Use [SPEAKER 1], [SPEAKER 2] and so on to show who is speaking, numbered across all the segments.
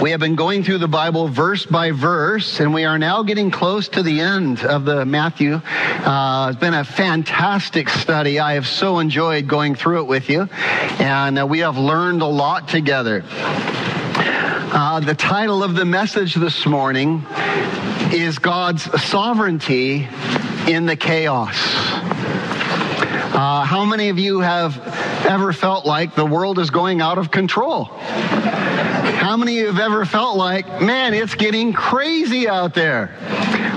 [SPEAKER 1] We have been going through the Bible verse by verse, and we are now getting close to the end of the Matthew. Uh, it's been a fantastic study. I have so enjoyed going through it with you, and uh, we have learned a lot together. Uh, the title of the message this morning is God's sovereignty in the chaos. Uh, how many of you have ever felt like the world is going out of control? How many of you have ever felt like, man, it's getting crazy out there?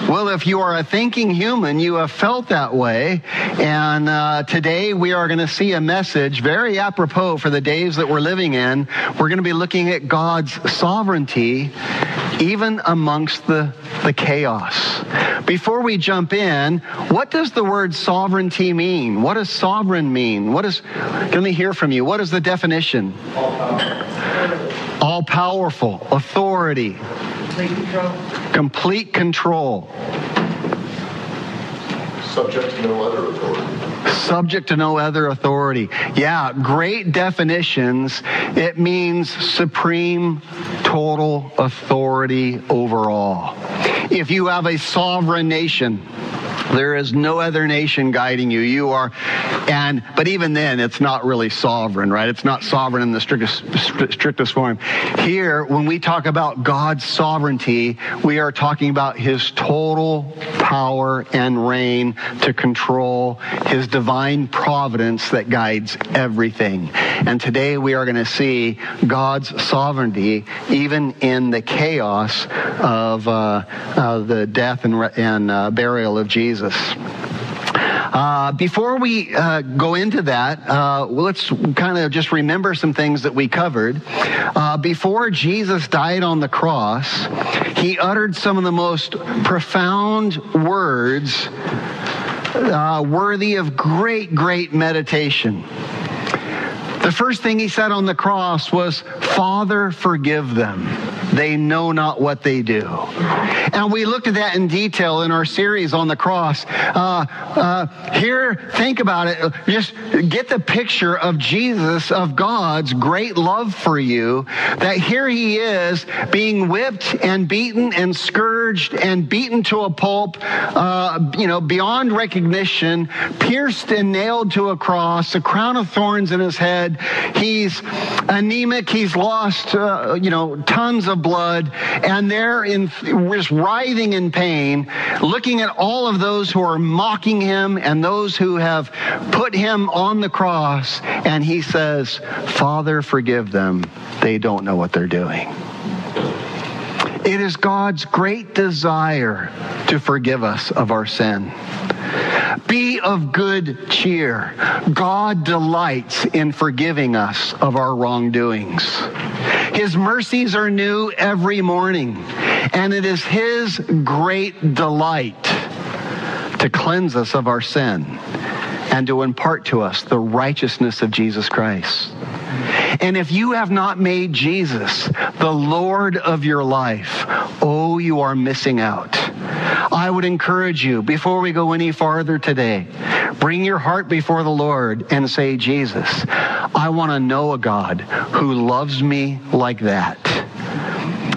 [SPEAKER 1] Well, if you are a thinking human, you have felt that way. And uh, today we are going to see a message very apropos for the days that we're living in. We're going to be looking at God's sovereignty even amongst the, the chaos. Before we jump in, what does the word sovereignty mean? What does sovereign mean? What is, let me hear from you. What is the definition? All powerful, authority, complete control. Complete control.
[SPEAKER 2] Subject to no other authority.
[SPEAKER 1] Subject to no other authority. Yeah, great definitions. It means supreme, total authority over all. If you have a sovereign nation, there is no other nation guiding you. You are, and, but even then, it's not really sovereign, right? It's not sovereign in the strictest, strictest form. Here, when we talk about God's sovereignty, we are talking about his total power and reign to control his divine providence that guides everything. And today we are going to see God's sovereignty even in the chaos of uh, uh, the death and, and uh, burial of Jesus. Uh, before we uh, go into that, uh, let's kind of just remember some things that we covered. Uh, before Jesus died on the cross, he uttered some of the most profound words uh, worthy of great, great meditation. The first thing he said on the cross was, Father, forgive them. They know not what they do. And we looked at that in detail in our series on the cross. Uh, uh, here, think about it. Just get the picture of Jesus, of God's great love for you, that here he is being whipped and beaten and scourged and beaten to a pulp, uh, you know, beyond recognition, pierced and nailed to a cross, a crown of thorns in his head. He's anemic. He's lost, uh, you know, tons of blood, and they're in just writhing in pain, looking at all of those who are mocking him and those who have put him on the cross, and he says, Father, forgive them. They don't know what they're doing. It is God's great desire to forgive us of our sin. Be of good cheer. God delights in forgiving us of our wrongdoings. His mercies are new every morning, and it is His great delight to cleanse us of our sin and to impart to us the righteousness of Jesus Christ. And if you have not made Jesus the Lord of your life, oh, you are missing out. I would encourage you, before we go any farther today, bring your heart before the Lord and say, Jesus, I want to know a God who loves me like that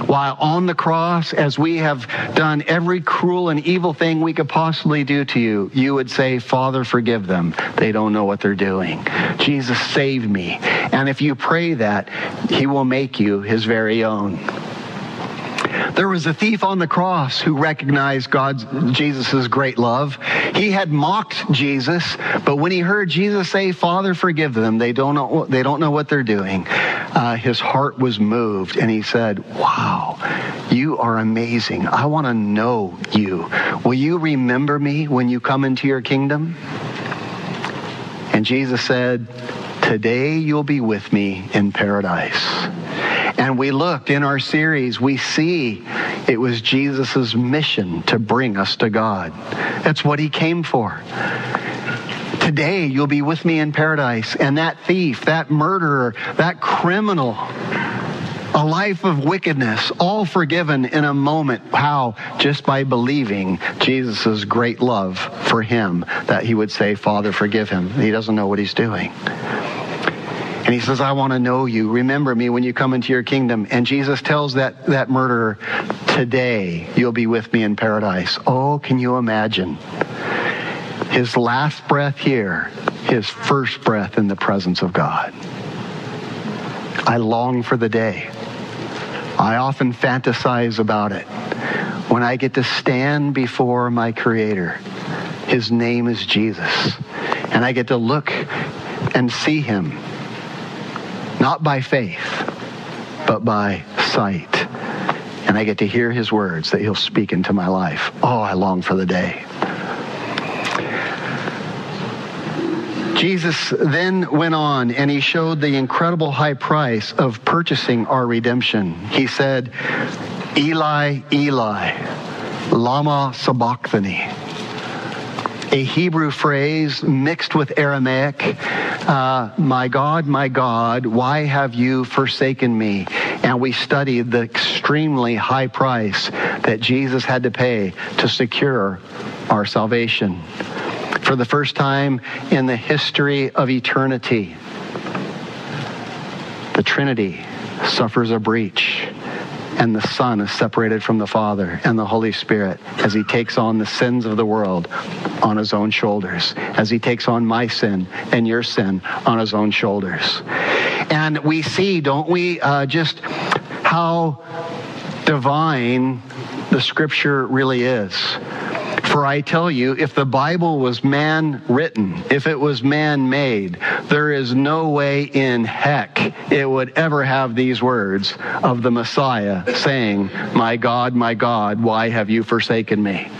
[SPEAKER 1] while on the cross, as we have done every cruel and evil thing we could possibly do to you, you would say, Father, forgive them. They don't know what they're doing. Jesus, save me. And if you pray that, he will make you his very own. There was a thief on the cross who recognized God's Jesus' great love. He had mocked Jesus, but when he heard Jesus say, "Father, forgive them. They don't know they don't know what they're doing." Uh, his heart was moved, and he said, "Wow, you are amazing. I want to know you. Will you remember me when you come into your kingdom?" And Jesus said, Today you'll be with me in paradise. And we looked in our series, we see it was Jesus' mission to bring us to God. That's what he came for. Today you'll be with me in paradise. And that thief, that murderer, that criminal, a life of wickedness, all forgiven in a moment. How? Just by believing Jesus' great love for him, that he would say, Father, forgive him. He doesn't know what he's doing. And he says, I want to know you. Remember me when you come into your kingdom. And Jesus tells that, that murderer, Today you'll be with me in paradise. Oh, can you imagine? His last breath here, his first breath in the presence of God. I long for the day. I often fantasize about it when I get to stand before my Creator. His name is Jesus. And I get to look and see him not by faith, but by sight. And I get to hear his words that he'll speak into my life. Oh, I long for the day. Jesus then went on and he showed the incredible high price of purchasing our redemption. He said, Eli, Eli, Lama Sabachthani a Hebrew phrase mixed with Aramaic. Uh, my God, my God, why have you forsaken me? And we studied the extremely high price that Jesus had to pay to secure our salvation. For the first time in the history of eternity, the Trinity suffers a breach and the Son is separated from the Father and the Holy Spirit as he takes on the sins of the world on his own shoulders, as he takes on my sin and your sin on his own shoulders. And we see, don't we, uh, just how divine the scripture really is. For I tell you, if the Bible was man written, if it was man made, there is no way in heck it would ever have these words of the Messiah saying, My God, my God, why have you forsaken me?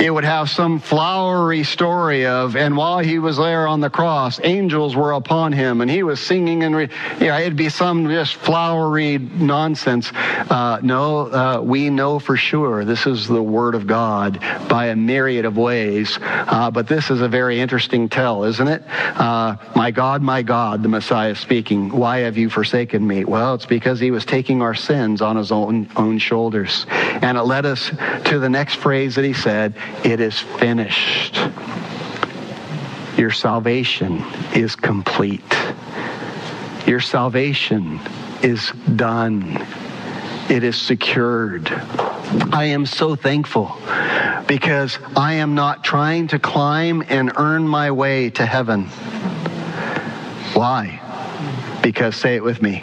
[SPEAKER 1] It would have some flowery story of, and while he was there on the cross, angels were upon him, and he was singing, and re- yeah, it'd be some just flowery nonsense. Uh, no, uh, we know for sure this is the Word of God by a myriad of ways, uh, but this is a very interesting tell, isn't it? Uh, my God, my God, the Messiah speaking, why have you forsaken me? Well, it's because he was taking our sins on his own, own shoulders. And it led us to the next phrase that he said, it is finished. Your salvation is complete. Your salvation is done. It is secured. I am so thankful because I am not trying to climb and earn my way to heaven. Why? Because, say it with me,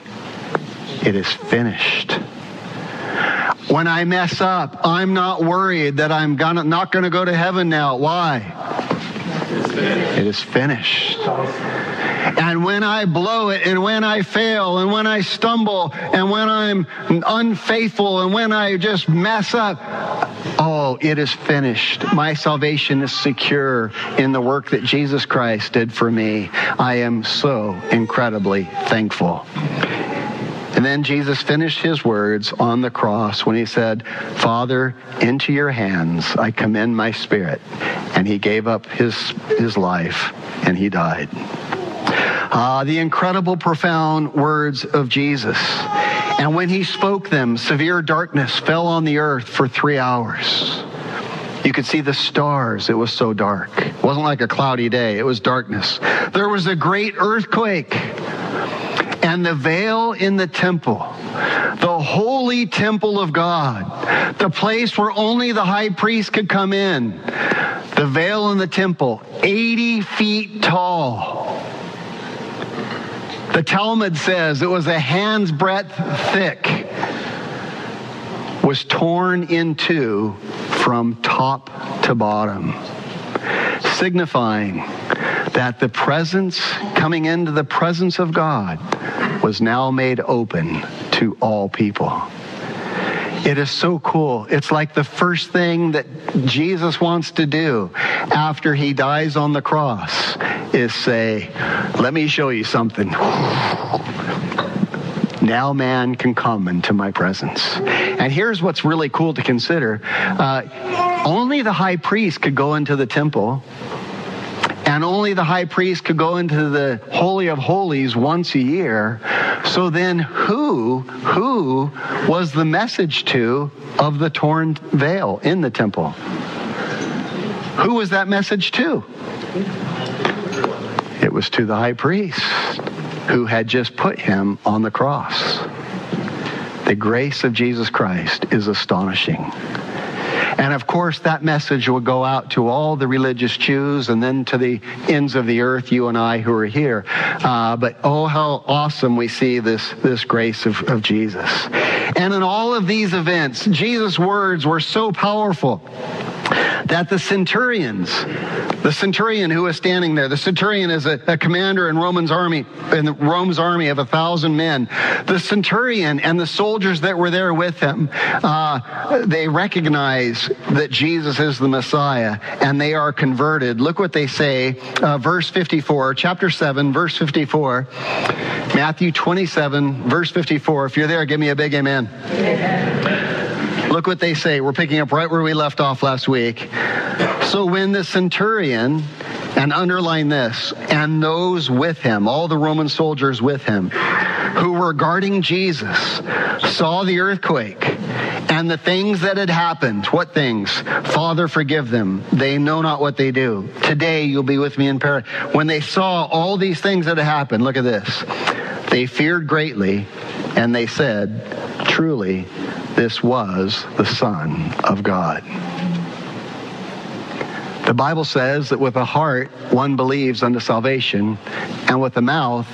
[SPEAKER 1] it is finished. When I mess up, I'm not worried that I'm gonna, not going to go to heaven now. Why? It is finished. And when I blow it, and when I fail, and when I stumble, and when I'm unfaithful, and when I just mess up, oh, it is finished. My salvation is secure in the work that Jesus Christ did for me. I am so incredibly thankful. And then Jesus finished his words on the cross when he said, Father, into your hands I commend my spirit. And he gave up his, his life and he died. Uh, the incredible, profound words of Jesus. And when he spoke them, severe darkness fell on the earth for three hours. You could see the stars. It was so dark. It wasn't like a cloudy day. It was darkness. There was a great earthquake and the veil in the temple, the holy temple of God, the place where only the high priest could come in, the veil in the temple, 80 feet tall. The Talmud says it was a hand's breadth thick, was torn in two from top to bottom, signifying that the presence, coming into the presence of God, was now made open to all people. It is so cool. It's like the first thing that Jesus wants to do after he dies on the cross is say, Let me show you something. now man can come into my presence. And here's what's really cool to consider uh, only the high priest could go into the temple and only the high priest could go into the holy of holies once a year. So then who who was the message to of the torn veil in the temple? Who was that message to? It was to the high priest who had just put him on the cross. The grace of Jesus Christ is astonishing and of course, that message will go out to all the religious Jews and then to the ends of the earth, you and I who are here. Uh, but oh, how awesome we see this, this grace of, of Jesus. And in all of these events, Jesus' words were so powerful that the centurions, the centurion who was standing there, the centurion is a, a commander in Roman's army, in Rome's army of a thousand men. The centurion and the soldiers that were there with him, uh, they that Jesus is the Messiah and they are converted. Look what they say, uh, verse 54, chapter 7, verse 54, Matthew 27, verse 54. If you're there, give me a big amen. amen. Look what they say. We're picking up right where we left off last week. So when the centurion, and underline this, and those with him, all the Roman soldiers with him, who were guarding Jesus, saw the earthquake and the things that had happened. What things? Father, forgive them. They know not what they do. Today you'll be with me in paradise. When they saw all these things that had happened, look at this. They feared greatly and they said, Truly, this was the Son of God. The Bible says that with the heart one believes unto salvation, and with the mouth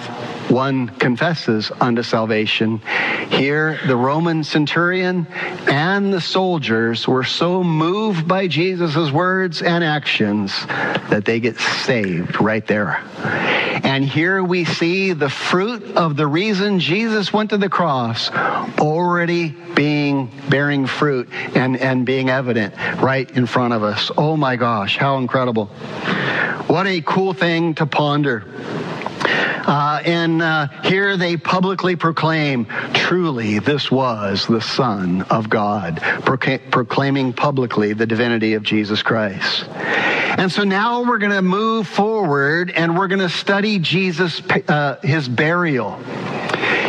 [SPEAKER 1] one confesses unto salvation. Here, the Roman centurion and the soldiers were so moved by Jesus' words and actions that they get saved right there. And here we see the fruit of the reason Jesus went to the cross already being bearing fruit and, and being evident right in front of us. Oh my gosh, how incredible. What a cool thing to ponder. Uh, and uh, here they publicly proclaim, truly, this was the Son of God, proclaiming publicly the divinity of Jesus Christ. And so now we're going to move forward and we're going to study Jesus, uh, his burial.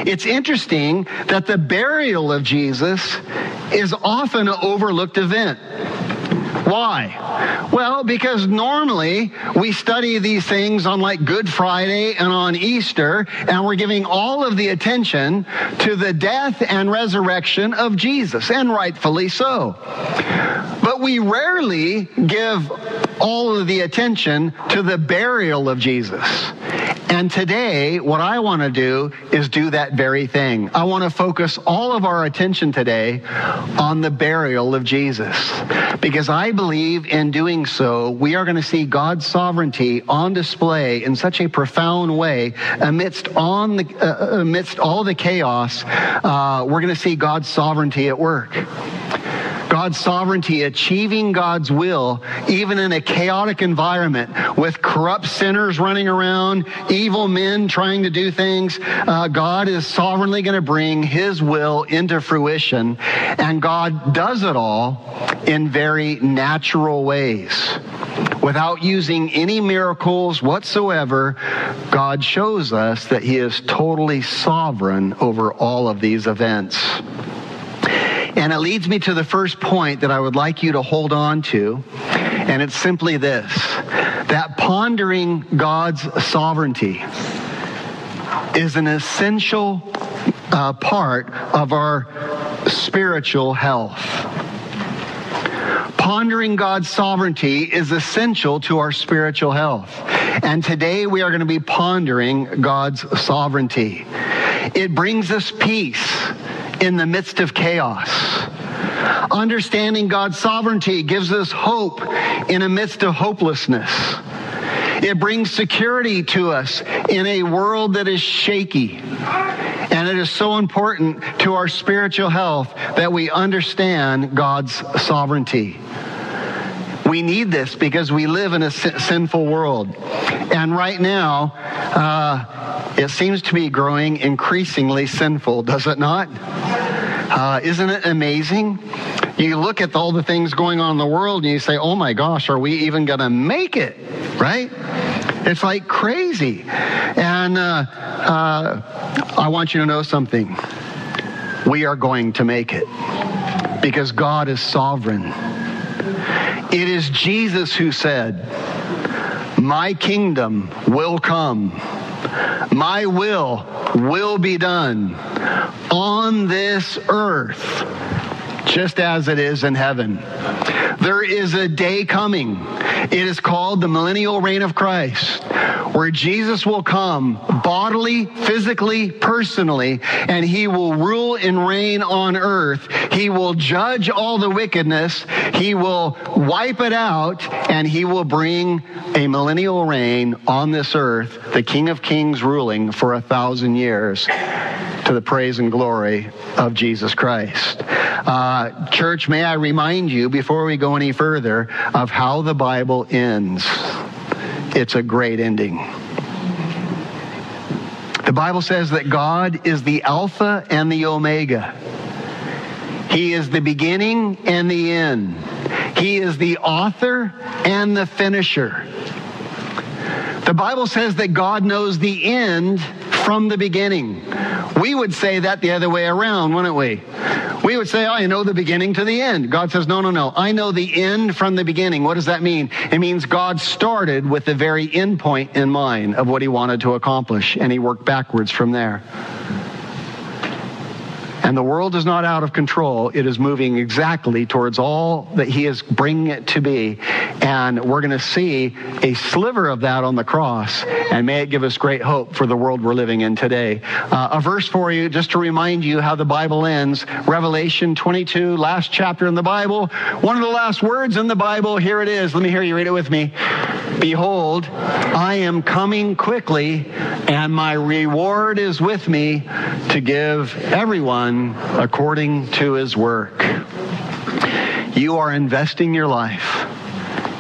[SPEAKER 1] It's interesting that the burial of Jesus is often an overlooked event. Why? Well, because normally we study these things on like Good Friday and on Easter, and we're giving all of the attention to the death and resurrection of Jesus, and rightfully so. But we rarely give all of the attention to the burial of Jesus. And today, what I want to do is do that very thing. I want to focus all of our attention today on the burial of Jesus. Because I believe in doing so, we are going to see God's sovereignty on display in such a profound way amidst, on the, uh, amidst all the chaos. Uh, we're going to see God's sovereignty at work. God's sovereignty, achieving God's will, even in a chaotic environment with corrupt sinners running around, evil men trying to do things. Uh, God is sovereignly going to bring his will into fruition. And God does it all in very natural ways. Without using any miracles whatsoever, God shows us that he is totally sovereign over all of these events. And it leads me to the first point that I would like you to hold on to. And it's simply this that pondering God's sovereignty is an essential uh, part of our spiritual health. Pondering God's sovereignty is essential to our spiritual health. And today we are going to be pondering God's sovereignty. It brings us peace in the midst of chaos. Understanding God's sovereignty gives us hope in a midst of hopelessness. It brings security to us in a world that is shaky. And it is so important to our spiritual health that we understand God's sovereignty. We need this because we live in a sinful world. And right now, uh, it seems to be growing increasingly sinful, does it not? Uh, isn't it amazing? You look at all the things going on in the world and you say, oh my gosh, are we even going to make it? Right? It's like crazy. And uh, uh, I want you to know something. We are going to make it because God is sovereign. It is Jesus who said, My kingdom will come, my will will be done on this earth just as it is in heaven. There is a day coming. It is called the millennial reign of Christ, where Jesus will come bodily, physically, personally, and he will rule and reign on earth. He will judge all the wickedness. He will wipe it out, and he will bring a millennial reign on this earth, the King of Kings ruling for a thousand years to the praise and glory of Jesus Christ. Uh, church, may I remind you before we go any further of how the Bible ends. It's a great ending. The Bible says that God is the Alpha and the Omega. He is the beginning and the end. He is the author and the finisher. The Bible says that God knows the end from the beginning. We would say that the other way around, wouldn't we? We would say, oh, I know the beginning to the end. God says, no, no, no. I know the end from the beginning. What does that mean? It means God started with the very end point in mind of what he wanted to accomplish, and he worked backwards from there. And the world is not out of control. It is moving exactly towards all that He is bringing it to be. And we're going to see a sliver of that on the cross. And may it give us great hope for the world we're living in today. Uh, a verse for you, just to remind you how the Bible ends. Revelation 22, last chapter in the Bible. One of the last words in the Bible. Here it is. Let me hear you read it with me. Behold, I am coming quickly, and my reward is with me to give everyone according to his work. You are investing your life.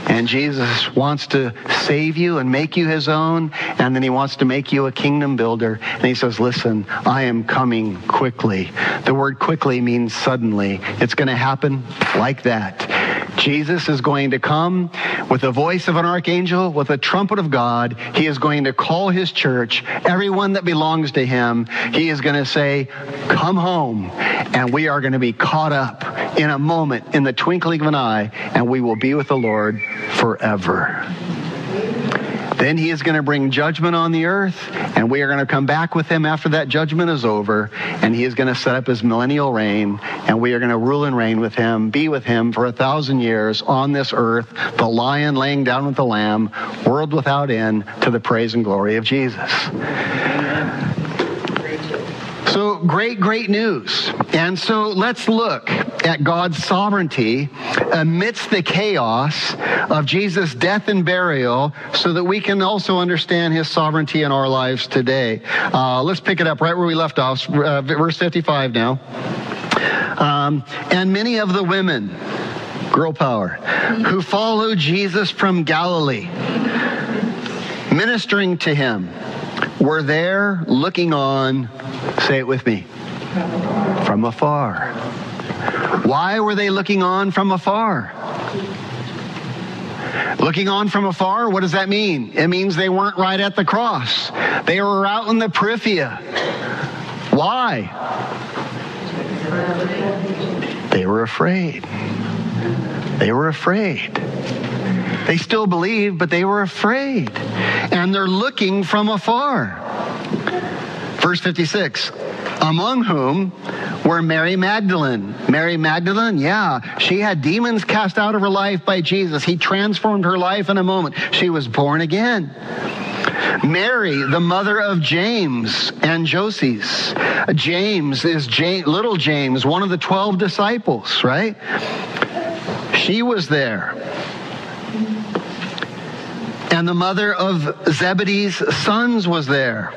[SPEAKER 1] And Jesus wants to save you and make you his own. And then he wants to make you a kingdom builder. And he says, Listen, I am coming quickly. The word quickly means suddenly. It's going to happen like that. Jesus is going to come with the voice of an archangel, with a trumpet of God. He is going to call his church, everyone that belongs to him. He is going to say, Come home. And we are going to be caught up in a moment, in the twinkling of an eye, and we will be with the Lord forever. Then he is going to bring judgment on the earth, and we are going to come back with him after that judgment is over, and he is going to set up his millennial reign, and we are going to rule and reign with him, be with him for a thousand years on this earth, the lion laying down with the lamb, world without end, to the praise and glory of Jesus. So great, great news. And so let's look at God's sovereignty amidst the chaos of Jesus' death and burial so that we can also understand his sovereignty in our lives today. Uh, let's pick it up right where we left off, uh, verse 55 now. Um, and many of the women, girl power, who followed Jesus from Galilee, ministering to him, were there looking on, say it with me, from afar. Why were they looking on from afar? Looking on from afar, what does that mean? It means they weren't right at the cross. They were out in the periphia. Why? They were afraid. They were afraid. They still believed, but they were afraid. And they're looking from afar. Verse 56 Among whom were Mary Magdalene. Mary Magdalene, yeah, she had demons cast out of her life by Jesus. He transformed her life in a moment. She was born again. Mary, the mother of James and Joses. James is James, little James, one of the 12 disciples, right? She was there and the mother of Zebedee's sons was there.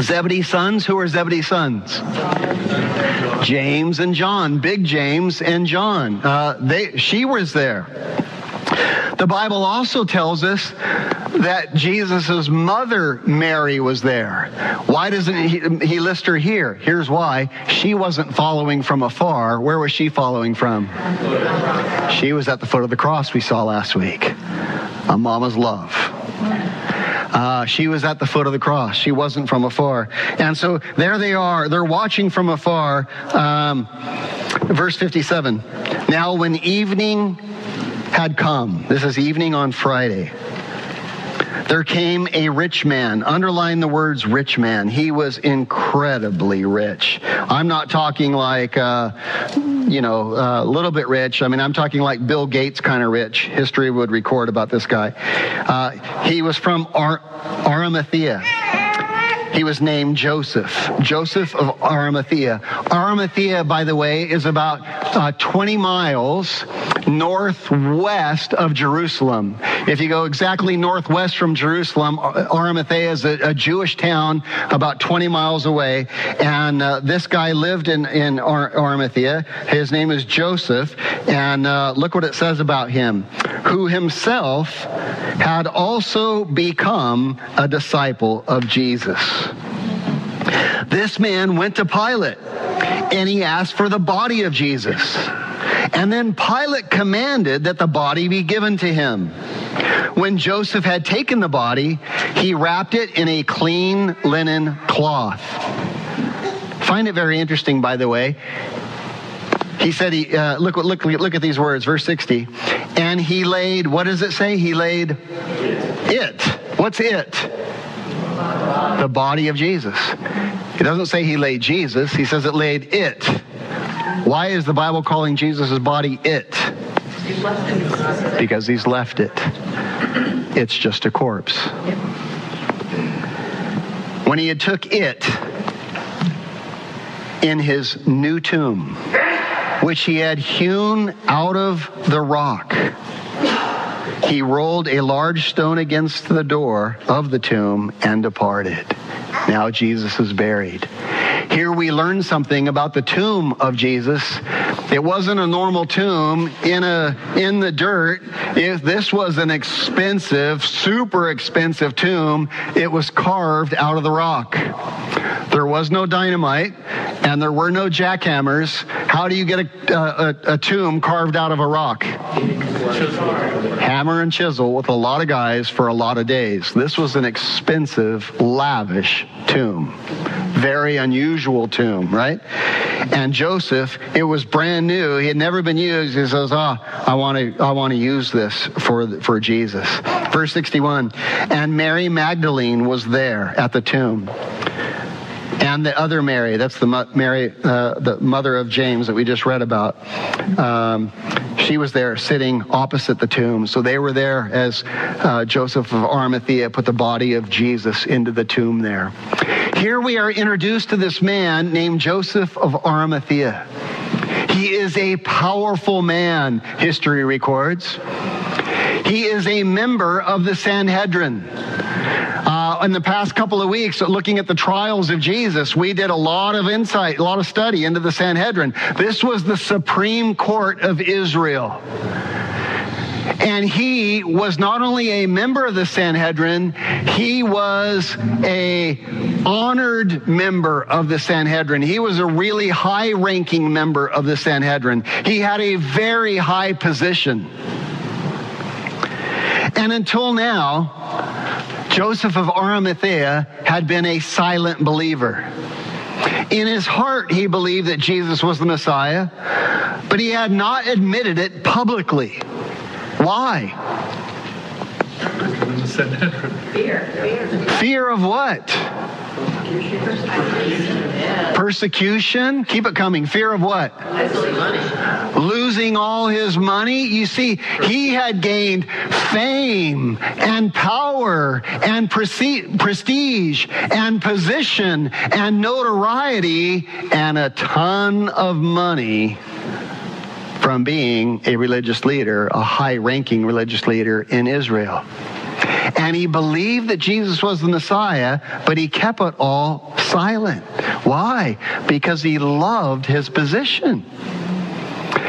[SPEAKER 1] Zebedee's sons, who are Zebedee's sons? James and John, big James and John. Uh, they, she was there. The Bible also tells us that Jesus' mother, Mary, was there. Why doesn't he, he list her here? Here's why. She wasn't following from afar. Where was she following from? She was at the foot of the cross we saw last week. A mama's love. Uh, she was at the foot of the cross. She wasn't from afar. And so there they are. They're watching from afar. Um, verse 57. Now, when evening had come, this is evening on Friday, there came a rich man. Underline the words rich man. He was incredibly rich. I'm not talking like, uh, you know, a uh, little bit rich. I mean, I'm talking like Bill Gates kind of rich. History would record about this guy. Uh, he was from Ar- Arimathea. He was named Joseph, Joseph of Arimathea. Arimathea, by the way, is about uh, 20 miles northwest of Jerusalem. If you go exactly northwest from Jerusalem, Arimathea is a, a Jewish town about 20 miles away. And uh, this guy lived in, in Ar- Arimathea. His name is Joseph. And uh, look what it says about him, who himself had also become a disciple of Jesus. This man went to Pilate and he asked for the body of Jesus. And then Pilate commanded that the body be given to him. When Joseph had taken the body, he wrapped it in a clean linen cloth. Find it very interesting, by the way. He said, he, uh, look, look, look at these words, verse 60. And he laid, what does it say? He laid it. What's it? The body of Jesus. It doesn't say he laid Jesus, he says it laid it. Why is the Bible calling Jesus' body it? Because he's left it. It's just a corpse. When he had took it in his new tomb, which he had hewn out of the rock, he rolled a large stone against the door of the tomb and departed. Now Jesus is buried. Here we learn something about the tomb of Jesus. It wasn't a normal tomb in a in the dirt. If this was an expensive, super expensive tomb, it was carved out of the rock. There was no dynamite and there were no jackhammers. How do you get a, a, a tomb carved out of a rock? Hammer and chisel with a lot of guys for a lot of days. This was an expensive, lavish tomb. Very unusual tomb, right? And Joseph, it was brand new. He had never been used. He says, "Ah, oh, I want to, I want to use this for for Jesus." Verse sixty-one, and Mary Magdalene was there at the tomb and the other Mary, that's the Mary, uh, the mother of James that we just read about. Um, she was there sitting opposite the tomb. So they were there as uh, Joseph of Arimathea put the body of Jesus into the tomb there. Here we are introduced to this man named Joseph of Arimathea. He is a powerful man, history records. He is a member of the Sanhedrin. Uh, in the past couple of weeks, looking at the trials of Jesus, we did a lot of insight, a lot of study into the Sanhedrin. This was the Supreme Court of Israel. And he was not only a member of the Sanhedrin, he was a honored member of the Sanhedrin. He was a really high ranking member of the Sanhedrin. He had a very high position. And until now, Joseph of Arimathea had been a silent believer. In his heart, he believed that Jesus was the Messiah, but he had not admitted it publicly. Why? Fear. Fear of what? Persecution. Keep it coming. Fear of what? Losing all his money. You see, he had gained fame and power and prestige and position and notoriety and a ton of money from being a religious leader, a high ranking religious leader in Israel. And he believed that Jesus was the Messiah, but he kept it all silent. Why? Because he loved his position.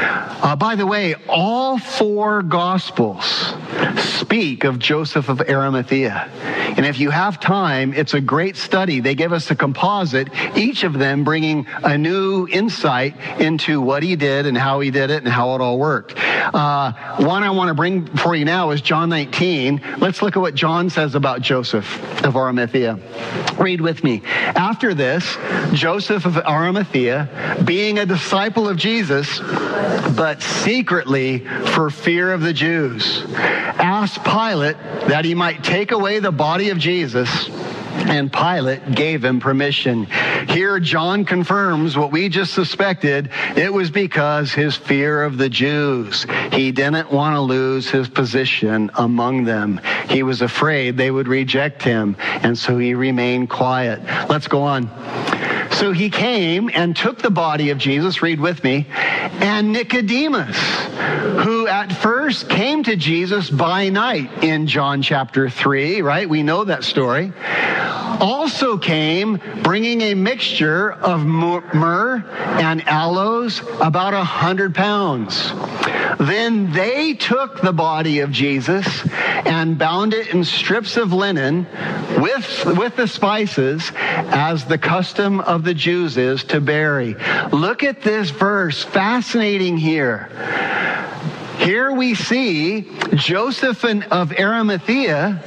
[SPEAKER 1] Uh, by the way, all four Gospels speak of Joseph of Arimathea. And if you have time, it's a great study. They give us a composite, each of them bringing a new insight into what he did and how he did it and how it all worked. Uh, one I want to bring for you now is John 19. Let's look at what John says about Joseph of Arimathea. Read with me. After this, Joseph of Arimathea, being a disciple of Jesus, but secretly for fear of the Jews, asked Pilate that he might take away the body of Jesus. And Pilate gave him permission. Here, John confirms what we just suspected. It was because his fear of the Jews. He didn't want to lose his position among them. He was afraid they would reject him, and so he remained quiet. Let's go on. So he came and took the body of Jesus, read with me, and Nicodemus, who at first came to Jesus by night in John chapter 3, right? We know that story. Also came bringing a mixture of myrrh and aloes, about a hundred pounds. Then they took the body of Jesus and bound it in strips of linen with, with the spices, as the custom of the Jews is to bury. Look at this verse, fascinating here. Here we see Joseph of Arimathea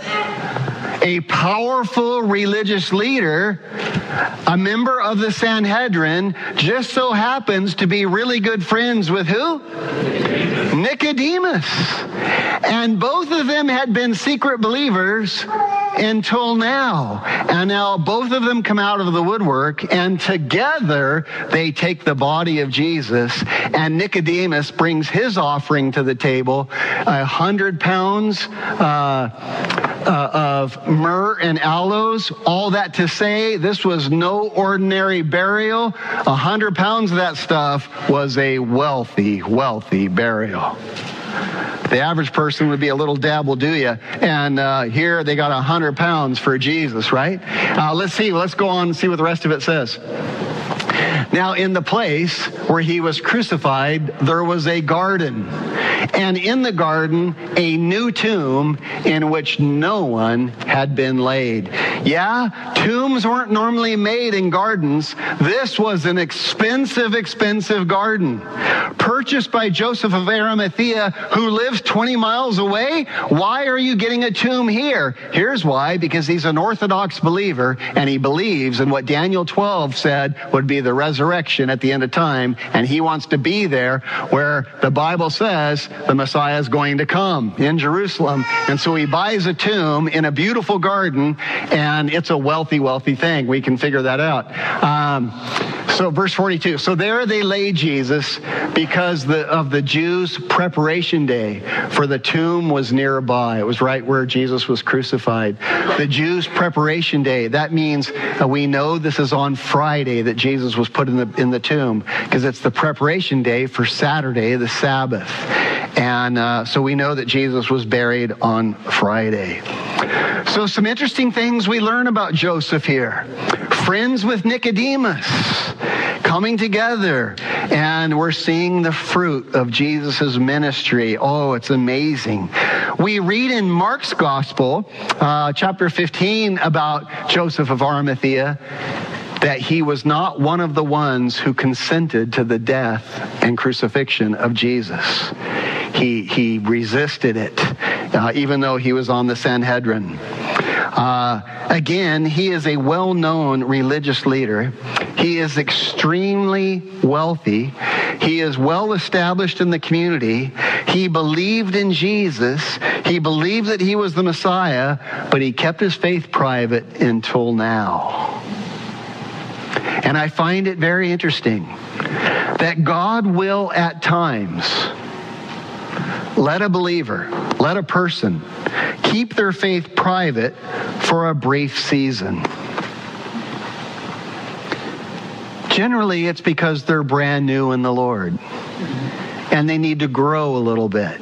[SPEAKER 1] a powerful religious leader, a member of the Sanhedrin, just so happens to be really good friends with who? Nicodemus. And both of them had been secret believers until now. And now both of them come out of the woodwork and together they take the body of Jesus and Nicodemus brings his offering to the table, a hundred pounds uh, uh, of myrrh and aloes. All that to say, this was no ordinary burial. A hundred pounds of that stuff was a wealthy, wealthy burial. The average person would be a little dab will do you. And uh, here they got a hundred pounds for Jesus, right? Uh, let's see. Let's go on and see what the rest of it says. Now, in the place where he was crucified, there was a garden. And in the garden, a new tomb in which no one had been laid. Yeah, tombs weren't normally made in gardens. This was an expensive, expensive garden. Purchased by Joseph of Arimathea, who lives 20 miles away. Why are you getting a tomb here? Here's why because he's an Orthodox believer and he believes in what Daniel 12 said would be the resurrection at the end of time. And he wants to be there where the Bible says the Messiah is going to come in Jerusalem. And so he buys a tomb in a beautiful garden and it's a wealthy, wealthy thing. We can figure that out. Um, so verse 42. So there they lay Jesus because the, of the Jews' preparation day for the tomb was nearby. It was right where Jesus was crucified. The Jews' preparation day. That means uh, we know this is on Friday that Jesus was put in the, in the tomb because it's the preparation day for Saturday, the Sabbath. And uh, so we know that Jesus was buried on Friday. So, some interesting things we learn about Joseph here. Friends with Nicodemus coming together, and we're seeing the fruit of Jesus' ministry. Oh, it's amazing. We read in Mark's Gospel, uh, chapter 15, about Joseph of Arimathea that he was not one of the ones who consented to the death and crucifixion of Jesus. He, he resisted it, uh, even though he was on the Sanhedrin. Uh, again, he is a well known religious leader. He is extremely wealthy. He is well established in the community. He believed in Jesus. He believed that he was the Messiah, but he kept his faith private until now. And I find it very interesting that God will at times let a believer, let a person keep their faith private for a brief season. Generally, it's because they're brand new in the Lord and they need to grow a little bit.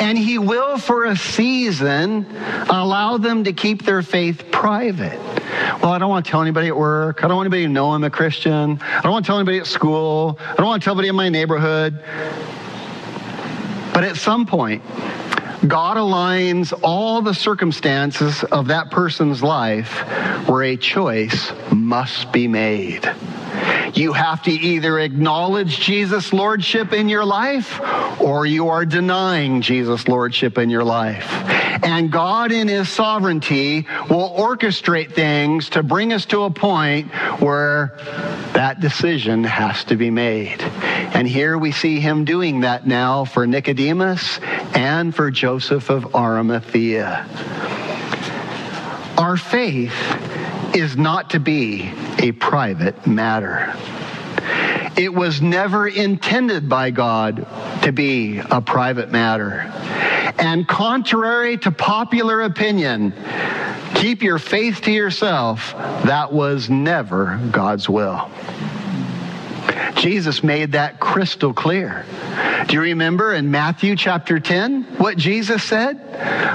[SPEAKER 1] And He will, for a season, allow them to keep their faith private. Well, I don't want to tell anybody at work. I don't want anybody to know I'm a Christian. I don't want to tell anybody at school. I don't want to tell anybody in my neighborhood. But at some point, God aligns all the circumstances of that person's life where a choice must be made. You have to either acknowledge Jesus' lordship in your life or you are denying Jesus' lordship in your life. And God, in His sovereignty, will orchestrate things to bring us to a point where that decision has to be made. And here we see Him doing that now for Nicodemus and for Joseph of Arimathea. Our faith is not to be a private matter. It was never intended by God to be a private matter. And contrary to popular opinion, keep your faith to yourself, that was never God's will. Jesus made that crystal clear. Do you remember in Matthew chapter 10 what Jesus said?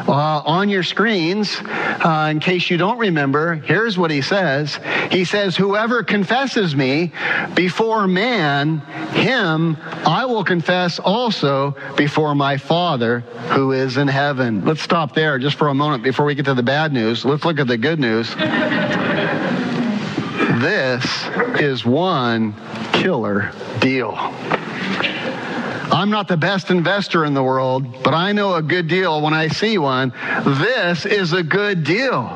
[SPEAKER 1] Uh, on your screens, uh, in case you don't remember, here's what he says. He says, Whoever confesses me before man, him I will confess also before my Father who is in heaven. Let's stop there just for a moment before we get to the bad news. Let's look at the good news. This is one killer deal. I'm not the best investor in the world, but I know a good deal when I see one. This is a good deal.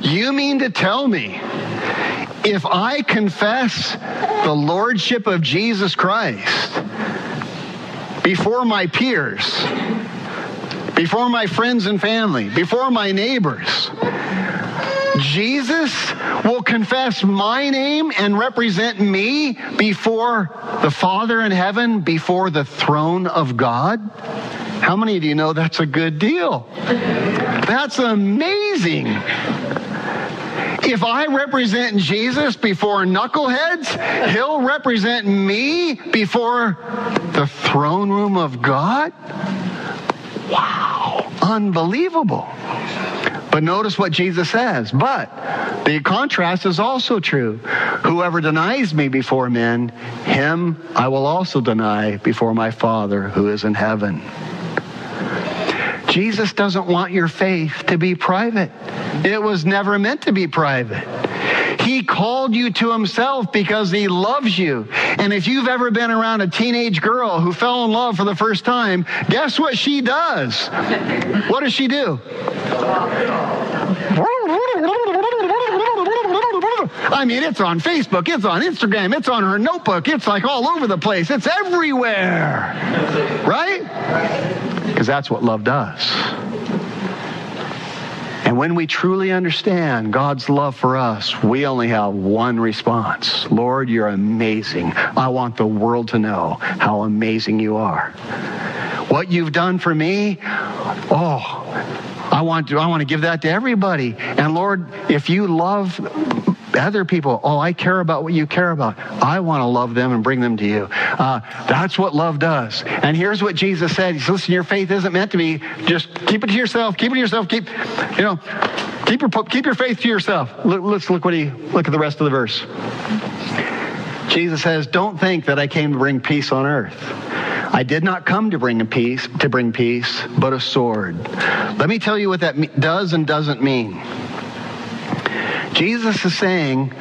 [SPEAKER 1] You mean to tell me if I confess the lordship of Jesus Christ before my peers, before my friends and family, before my neighbors, Jesus will confess my name and represent me before the Father in heaven, before the throne of God? How many of you know that's a good deal? That's amazing. If I represent Jesus before knuckleheads, he'll represent me before the throne room of God? Wow, unbelievable. But notice what Jesus says. But the contrast is also true. Whoever denies me before men, him I will also deny before my Father who is in heaven. Jesus doesn't want your faith to be private. It was never meant to be private. He called you to himself because he loves you. And if you've ever been around a teenage girl who fell in love for the first time, guess what she does? What does she do? I mean, it's on Facebook, it's on Instagram, it's on her notebook, it's like all over the place, it's everywhere. Right? Because that's what love does. When we truly understand God's love for us, we only have one response Lord, you're amazing. I want the world to know how amazing you are. What you've done for me, oh, I want to, I want to give that to everybody. And Lord, if you love other people, oh, I care about what you care about. I want to love them and bring them to you. Uh, that's what love does. And here's what Jesus said. He says, listen, your faith isn't meant to be just keep it to yourself, keep it to yourself, keep, you know, keep your, keep your faith to yourself. Let's look what he, look at the rest of the verse. Jesus says, don't think that I came to bring peace on earth. I did not come to bring a peace, to bring peace, but a sword. Let me tell you what that does and doesn't mean. Jesus is saying,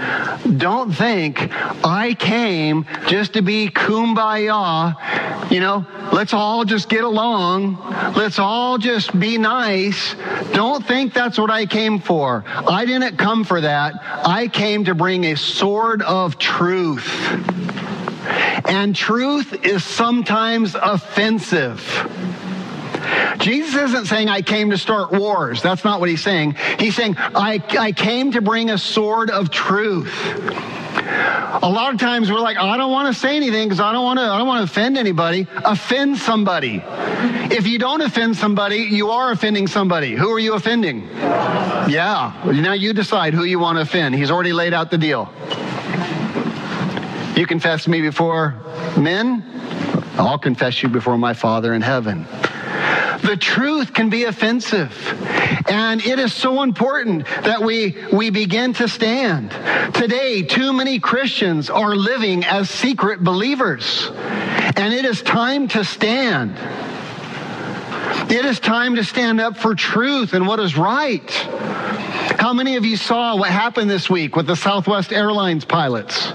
[SPEAKER 1] don't think I came just to be kumbaya. You know, let's all just get along. Let's all just be nice. Don't think that's what I came for. I didn't come for that. I came to bring a sword of truth. And truth is sometimes offensive. Jesus isn't saying, I came to start wars. That's not what he's saying. He's saying, I, I came to bring a sword of truth. A lot of times we're like, I don't want to say anything because I don't want to. I don't want to offend anybody. Offend somebody. If you don't offend somebody, you are offending somebody. Who are you offending? Yeah. Now you decide who you want to offend. He's already laid out the deal. You confess me before men, I'll confess you before my Father in heaven. The truth can be offensive. And it is so important that we, we begin to stand. Today, too many Christians are living as secret believers. And it is time to stand. It is time to stand up for truth and what is right. How many of you saw what happened this week with the Southwest Airlines pilots?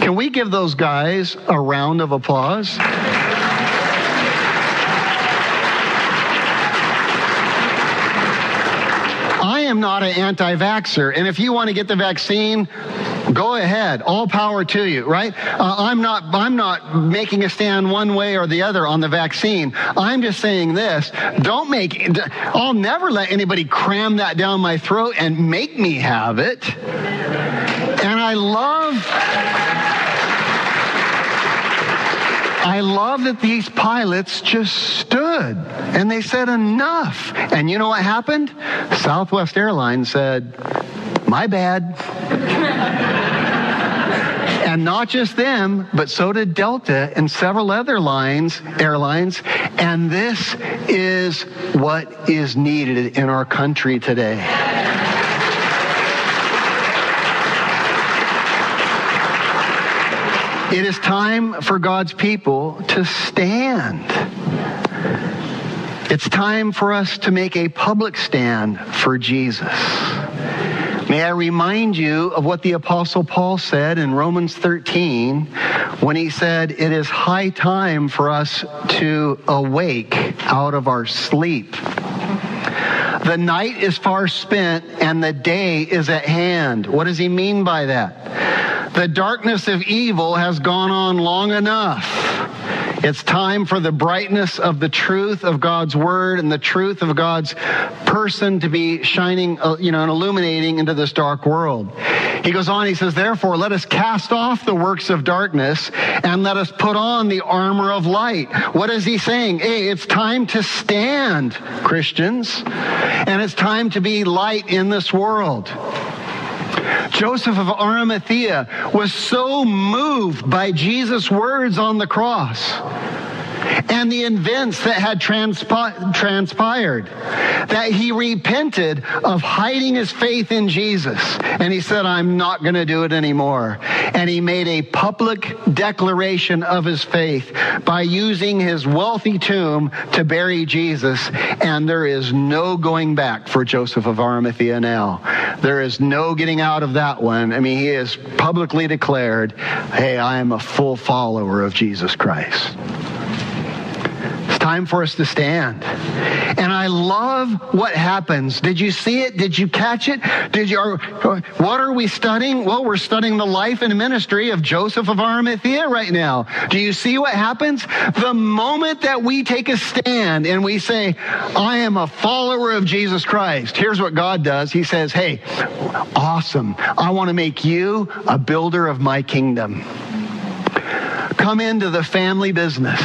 [SPEAKER 1] Can we give those guys a round of applause? I am not an anti vaxxer, and if you want to get the vaccine, go ahead. All power to you right? Uh, i'm not i'm not making a stand one way or the other on the vaccine. I'm just saying this. Don't make i'll never let anybody cram that down my throat and make me have it. And i love I love that these pilots just stood and they said enough. And you know what happened? Southwest Airlines said, my bad. and not just them, but so did Delta and several other lines, airlines. And this is what is needed in our country today. It is time for God's people to stand. It's time for us to make a public stand for Jesus. May I remind you of what the Apostle Paul said in Romans 13 when he said, It is high time for us to awake out of our sleep. The night is far spent and the day is at hand. What does he mean by that? The darkness of evil has gone on long enough. It's time for the brightness of the truth of God's word and the truth of God's person to be shining, uh, you know, and illuminating into this dark world. He goes on, he says, therefore, let us cast off the works of darkness and let us put on the armor of light. What is he saying? Hey, it's time to stand, Christians, and it's time to be light in this world. Joseph of Arimathea was so moved by Jesus' words on the cross and the events that had transpi- transpired that he repented of hiding his faith in Jesus. And he said, I'm not going to do it anymore. And he made a public declaration of his faith by using his wealthy tomb to bury Jesus. And there is no going back for Joseph of Arimathea now. There is no getting out of that one. I mean, he has publicly declared, hey, I am a full follower of Jesus Christ time for us to stand. And I love what happens. Did you see it? Did you catch it? Did you? What are we studying? Well, we're studying the life and ministry of Joseph of Arimathea right now. Do you see what happens? The moment that we take a stand and we say, I am a follower of Jesus Christ, here's what God does. He says, Hey, awesome. I want to make you a builder of my kingdom. Come into the family business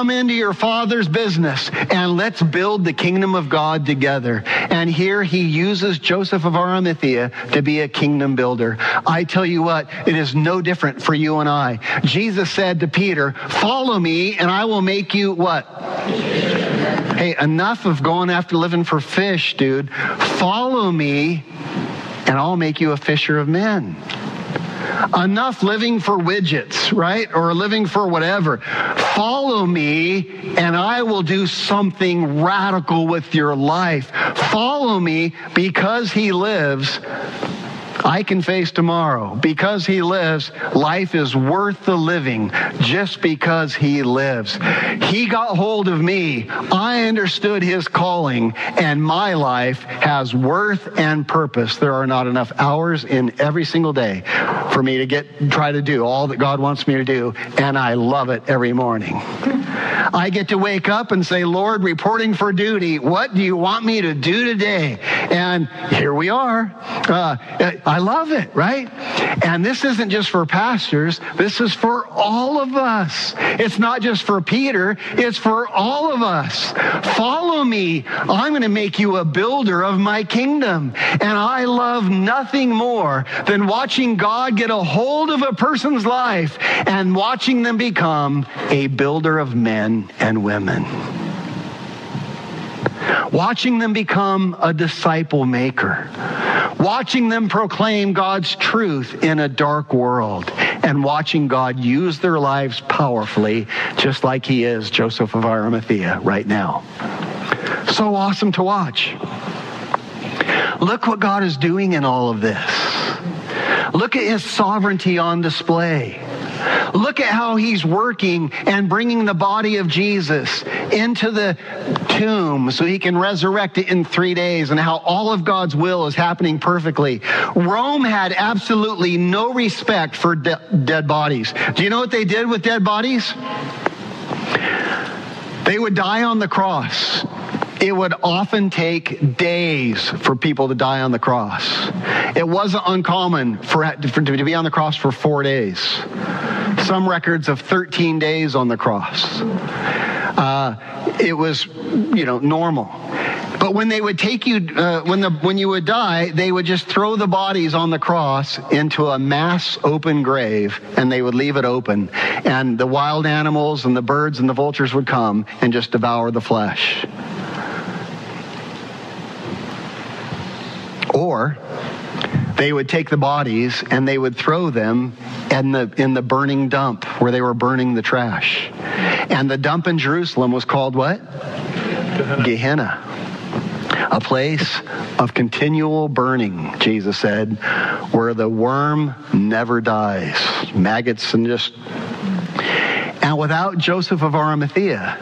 [SPEAKER 1] come into your father's business and let's build the kingdom of God together. And here he uses Joseph of Arimathea to be a kingdom builder. I tell you what, it is no different for you and I. Jesus said to Peter, follow me and I will make you what? Hey, enough of going after living for fish, dude. Follow me and I'll make you a fisher of men enough living for widgets, right? Or living for whatever. Follow me and I will do something radical with your life. Follow me because he lives. I can face tomorrow. Because he lives, life is worth the living just because he lives. He got hold of me. I understood his calling, and my life has worth and purpose. There are not enough hours in every single day for me to get try to do all that God wants me to do, and I love it every morning. I get to wake up and say, Lord, reporting for duty, what do you want me to do today? And here we are. Uh, I love it, right? And this isn't just for pastors, this is for all of us. It's not just for Peter, it's for all of us. Follow me. I'm going to make you a builder of my kingdom. And I love nothing more than watching God get a hold of a person's life and watching them become a builder of men and women. Watching them become a disciple maker. Watching them proclaim God's truth in a dark world. And watching God use their lives powerfully, just like He is Joseph of Arimathea right now. So awesome to watch. Look what God is doing in all of this. Look at his sovereignty on display. Look at how he's working and bringing the body of Jesus into the tomb so he can resurrect it in three days and how all of God's will is happening perfectly. Rome had absolutely no respect for de- dead bodies. Do you know what they did with dead bodies? They would die on the cross it would often take days for people to die on the cross. It wasn't uncommon for, for, to be on the cross for four days. Some records of 13 days on the cross. Uh, it was, you know, normal. But when they would take you, uh, when the when you would die, they would just throw the bodies on the cross into a mass open grave, and they would leave it open, and the wild animals and the birds and the vultures would come and just devour the flesh. Or they would take the bodies and they would throw them in the, in the burning dump where they were burning the trash. And the dump in Jerusalem was called what? Gehenna. Gehenna. A place of continual burning, Jesus said, where the worm never dies. Maggots and just. And without Joseph of Arimathea,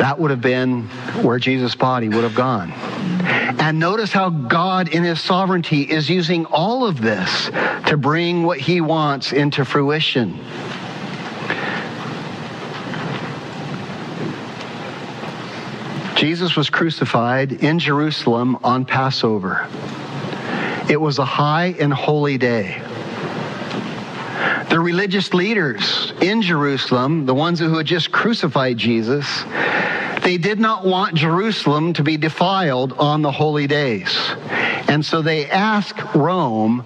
[SPEAKER 1] that would have been where Jesus' body would have gone. And notice how God, in his sovereignty, is using all of this to bring what he wants into fruition. Jesus was crucified in Jerusalem on Passover. It was a high and holy day. The religious leaders in Jerusalem, the ones who had just crucified Jesus, they did not want Jerusalem to be defiled on the holy days. And so they asked Rome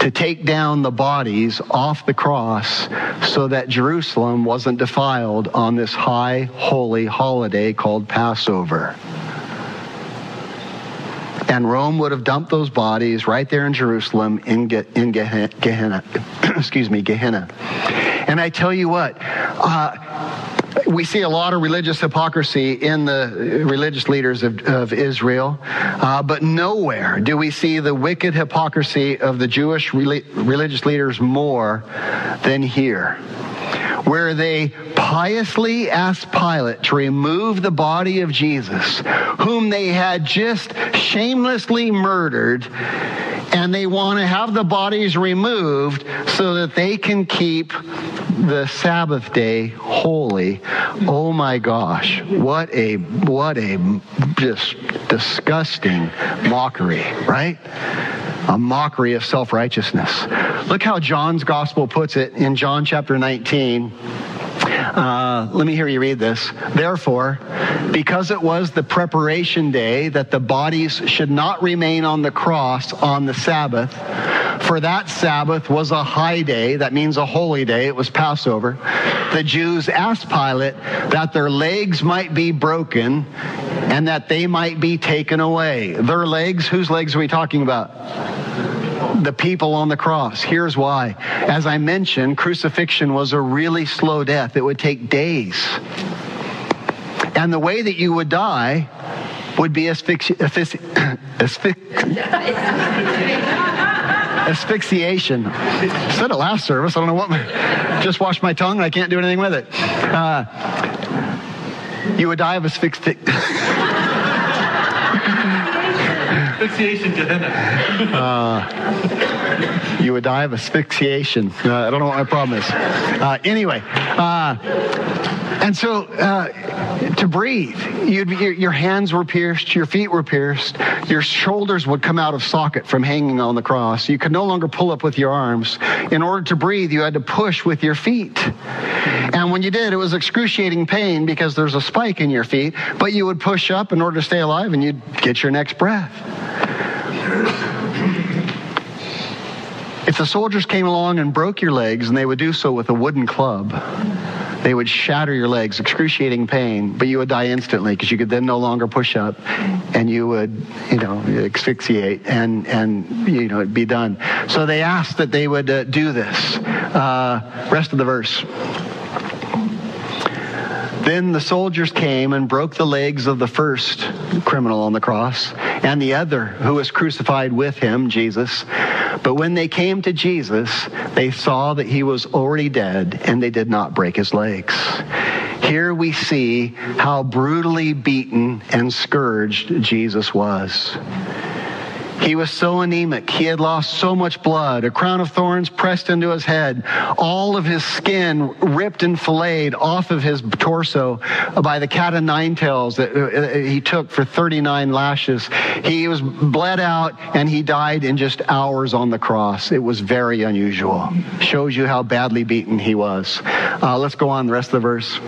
[SPEAKER 1] to take down the bodies off the cross so that Jerusalem wasn't defiled on this high holy holiday called Passover. And Rome would have dumped those bodies right there in Jerusalem in, in Gehenna. Excuse me, Gehenna. And I tell you what, uh, we see a lot of religious hypocrisy in the religious leaders of, of Israel, uh, but nowhere do we see the wicked hypocrisy of the Jewish religious leaders more than here, where they piously asked Pilate to remove the body of Jesus, whom they had just shamelessly murdered and they want to have the bodies removed so that they can keep the Sabbath day holy. Oh my gosh, what a what a just disgusting mockery, right? A mockery of self-righteousness. Look how John's gospel puts it in John chapter 19. Uh, let me hear you read this. Therefore, because it was the preparation day that the bodies should not remain on the cross on the Sabbath, for that Sabbath was a high day, that means a holy day, it was Passover. The Jews asked Pilate that their legs might be broken and that they might be taken away. Their legs, whose legs are we talking about? the people on the cross. Here's why. As I mentioned, crucifixion was a really slow death, it would take days. And the way that you would die would be asphyxi- asphyxi- asphyxiation. I said it last service. I don't know what. My, just washed my tongue and I can't do anything with it. Uh, you would die of asphyxiation.
[SPEAKER 3] asphyxiation Gehenna.
[SPEAKER 1] uh, you would die of asphyxiation. Uh, I don't know what my problem is. Uh, anyway, uh, and so uh, to breathe, your, your hands were pierced, your feet were pierced, your shoulders would come out of socket from hanging on the cross. You could no longer pull up with your arms. In order to breathe, you had to push with your feet. And when you did, it was excruciating pain because there's a spike in your feet, but you would push up in order to stay alive and you'd get your next breath. If the soldiers came along and broke your legs, and they would do so with a wooden club, They would shatter your legs, excruciating pain, but you would die instantly because you could then no longer push up and you would, you know, asphyxiate and, and you know, it'd be done. So they asked that they would uh, do this. Uh, rest of the verse. Then the soldiers came and broke the legs of the first criminal on the cross and the other who was crucified with him, Jesus. But when they came to Jesus, they saw that he was already dead and they did not break his legs. Here we see how brutally beaten and scourged Jesus was. He was so anemic. He had lost so much blood. A crown of thorns pressed into his head. All of his skin ripped and filleted off of his torso by the cat o' nine tails that uh, uh, he took for 39 lashes. He was bled out and he died in just hours on the cross. It was very unusual. Shows you how badly beaten he was. Uh, let's go on the rest of the verse.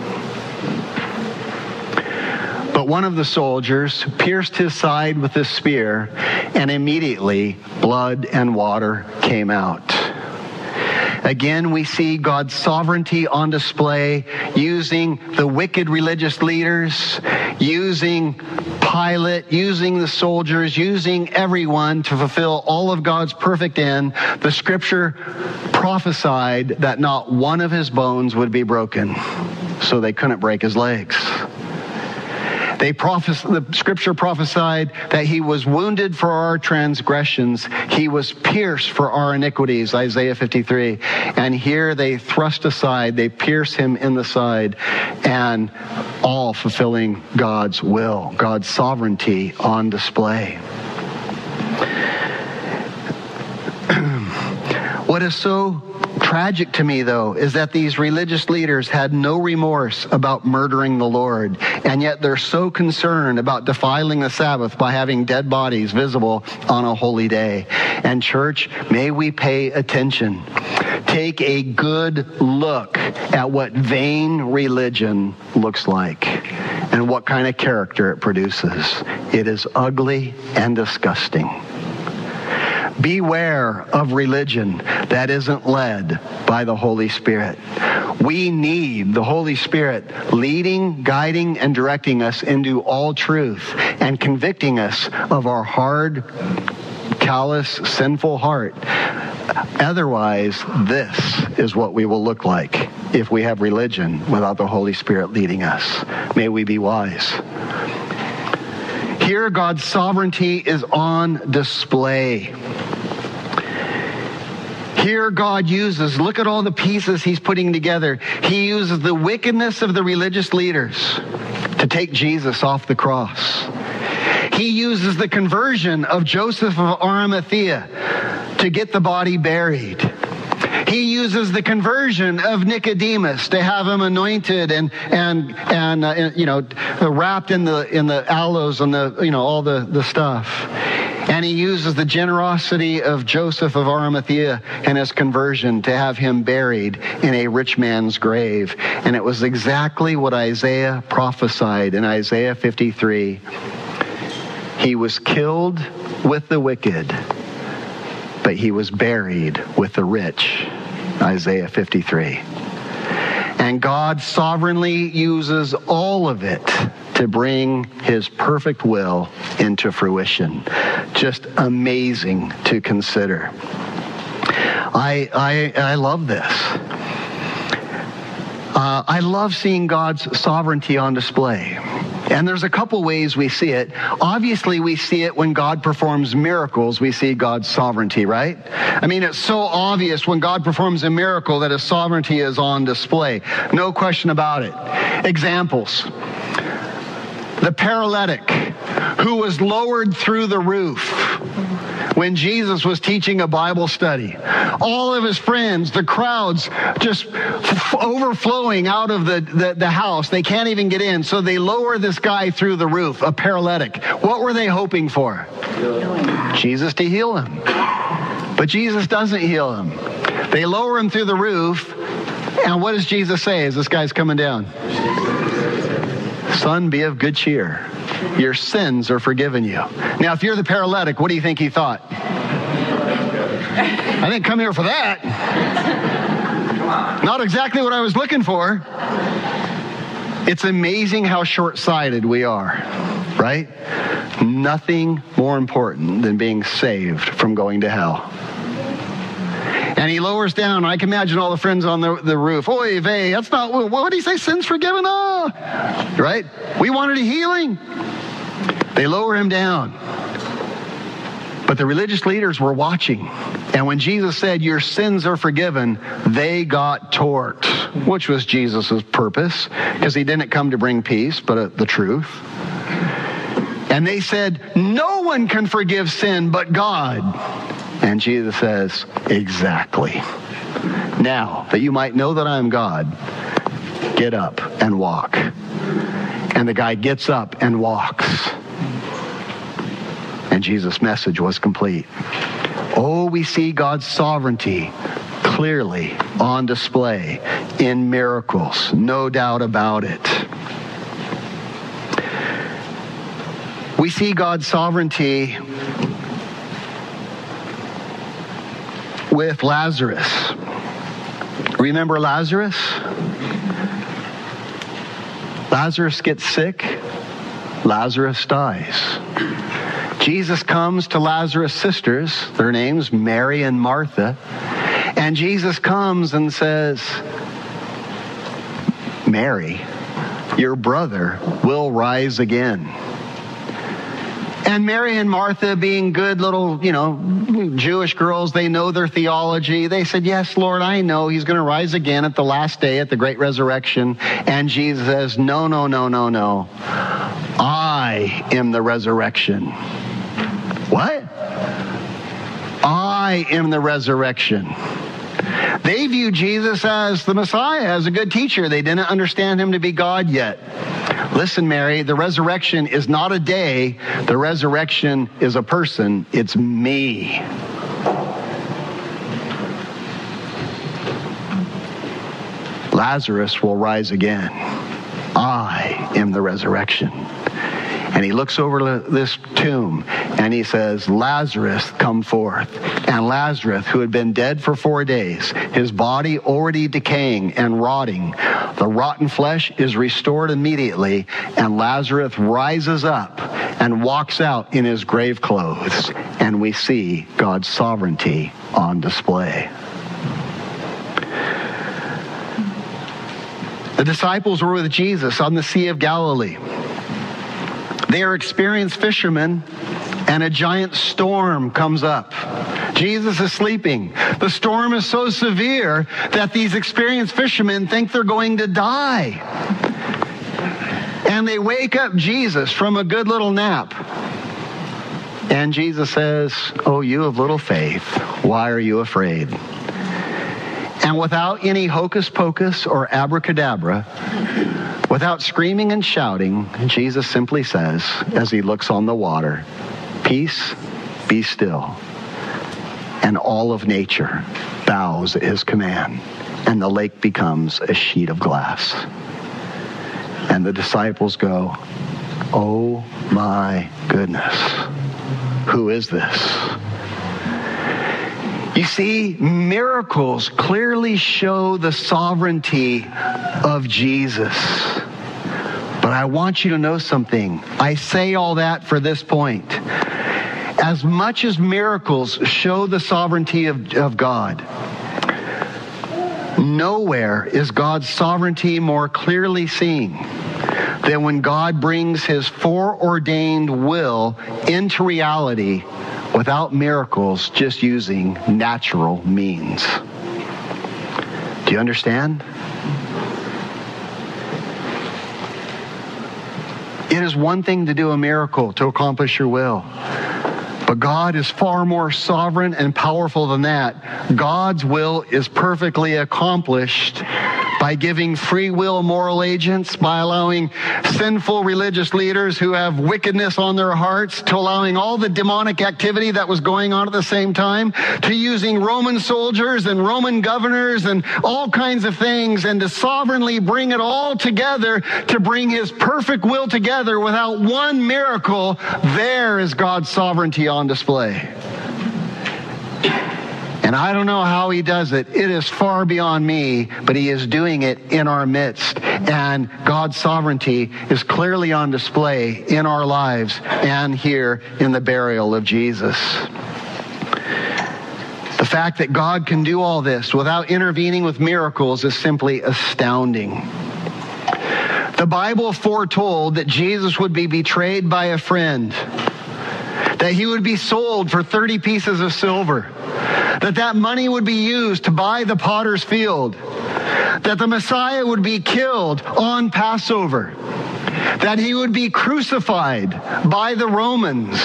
[SPEAKER 1] But one of the soldiers pierced his side with a spear, and immediately blood and water came out. Again, we see God's sovereignty on display using the wicked religious leaders, using Pilate, using the soldiers, using everyone to fulfill all of God's perfect end. The scripture prophesied that not one of his bones would be broken, so they couldn't break his legs. They prophes- the scripture prophesied that he was wounded for our transgressions. He was pierced for our iniquities, Isaiah 53. And here they thrust aside, they pierce him in the side, and all fulfilling God's will, God's sovereignty on display. What is so tragic to me, though, is that these religious leaders had no remorse about murdering the Lord, and yet they're so concerned about defiling the Sabbath by having dead bodies visible on a holy day. And, church, may we pay attention. Take a good look at what vain religion looks like and what kind of character it produces. It is ugly and disgusting. Beware of religion that isn't led by the Holy Spirit. We need the Holy Spirit leading, guiding, and directing us into all truth and convicting us of our hard, callous, sinful heart. Otherwise, this is what we will look like if we have religion without the Holy Spirit leading us. May we be wise. Here, God's sovereignty is on display. Here, God uses, look at all the pieces He's putting together. He uses the wickedness of the religious leaders to take Jesus off the cross. He uses the conversion of Joseph of Arimathea to get the body buried. He uses the conversion of Nicodemus to have him anointed and and and uh, you know wrapped in the in the aloes and the you know all the the stuff. And he uses the generosity of Joseph of Arimathea and his conversion to have him buried in a rich man's grave. And it was exactly what Isaiah prophesied in Isaiah 53. He was killed with the wicked, but he was buried with the rich. Isaiah 53. And God sovereignly uses all of it to bring his perfect will into fruition. Just amazing to consider. I, I, I love this. Uh, I love seeing God's sovereignty on display. And there's a couple ways we see it. Obviously, we see it when God performs miracles, we see God's sovereignty, right? I mean, it's so obvious when God performs a miracle that his sovereignty is on display. No question about it. Examples. The paralytic who was lowered through the roof when Jesus was teaching a Bible study. All of his friends, the crowds just f- overflowing out of the, the, the, house. They can't even get in. So they lower this guy through the roof, a paralytic. What were they hoping for? Jesus to heal him. But Jesus doesn't heal him. They lower him through the roof. And what does Jesus say as this guy's coming down? Son, be of good cheer. Your sins are forgiven you. Now, if you're the paralytic, what do you think he thought? I didn't come here for that. Not exactly what I was looking for. It's amazing how short sighted we are, right? Nothing more important than being saved from going to hell. And he lowers down. I can imagine all the friends on the, the roof. Oy vey, that's not, what did he say? Sins forgiven? Oh, right? We wanted a healing. They lower him down. But the religious leaders were watching. And when Jesus said, Your sins are forgiven, they got torqued, which was Jesus' purpose, because he didn't come to bring peace, but uh, the truth. And they said, No one can forgive sin but God. And Jesus says, Exactly. Now, that you might know that I am God, get up and walk. And the guy gets up and walks. And Jesus' message was complete. Oh, we see God's sovereignty clearly on display in miracles, no doubt about it. We see God's sovereignty with Lazarus. Remember Lazarus? Lazarus gets sick, Lazarus dies. Jesus comes to Lazarus' sisters, their names Mary and Martha, and Jesus comes and says, Mary, your brother will rise again. And Mary and Martha, being good little, you know, Jewish girls, they know their theology. They said, Yes, Lord, I know he's going to rise again at the last day at the great resurrection. And Jesus says, No, no, no, no, no. I am the resurrection. What? I am the resurrection. They view Jesus as the Messiah, as a good teacher. They didn't understand him to be God yet. Listen, Mary, the resurrection is not a day, the resurrection is a person. It's me. Lazarus will rise again. I am the resurrection. And he looks over this tomb and he says, Lazarus, come forth. And Lazarus, who had been dead for four days, his body already decaying and rotting, the rotten flesh is restored immediately, and Lazarus rises up and walks out in his grave clothes. And we see God's sovereignty on display. The disciples were with Jesus on the Sea of Galilee. They are experienced fishermen, and a giant storm comes up. Jesus is sleeping. The storm is so severe that these experienced fishermen think they're going to die. And they wake up Jesus from a good little nap. And Jesus says, Oh, you of little faith, why are you afraid? And without any hocus pocus or abracadabra, Without screaming and shouting, Jesus simply says, as he looks on the water, Peace, be still. And all of nature bows at his command, and the lake becomes a sheet of glass. And the disciples go, Oh my goodness, who is this? You see, miracles clearly show the sovereignty of Jesus. But I want you to know something. I say all that for this point. As much as miracles show the sovereignty of, of God, nowhere is God's sovereignty more clearly seen than when God brings his foreordained will into reality without miracles, just using natural means. Do you understand? It is one thing to do a miracle to accomplish your will. But God is far more sovereign and powerful than that. God's will is perfectly accomplished by giving free will moral agents, by allowing sinful religious leaders who have wickedness on their hearts, to allowing all the demonic activity that was going on at the same time, to using Roman soldiers and Roman governors and all kinds of things, and to sovereignly bring it all together to bring his perfect will together without one miracle. There is God's sovereignty on display. And I don't know how he does it. It is far beyond me, but he is doing it in our midst. And God's sovereignty is clearly on display in our lives and here in the burial of Jesus. The fact that God can do all this without intervening with miracles is simply astounding. The Bible foretold that Jesus would be betrayed by a friend, that he would be sold for 30 pieces of silver, that that money would be used to buy the potter's field, that the Messiah would be killed on Passover, that he would be crucified by the Romans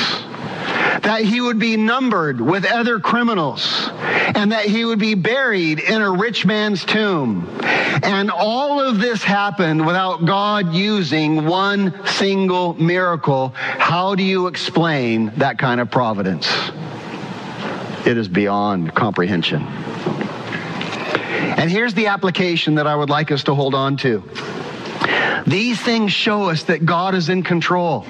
[SPEAKER 1] that he would be numbered with other criminals and that he would be buried in a rich man's tomb. And all of this happened without God using one single miracle. How do you explain that kind of providence? It is beyond comprehension. And here's the application that I would like us to hold on to. These things show us that God is in control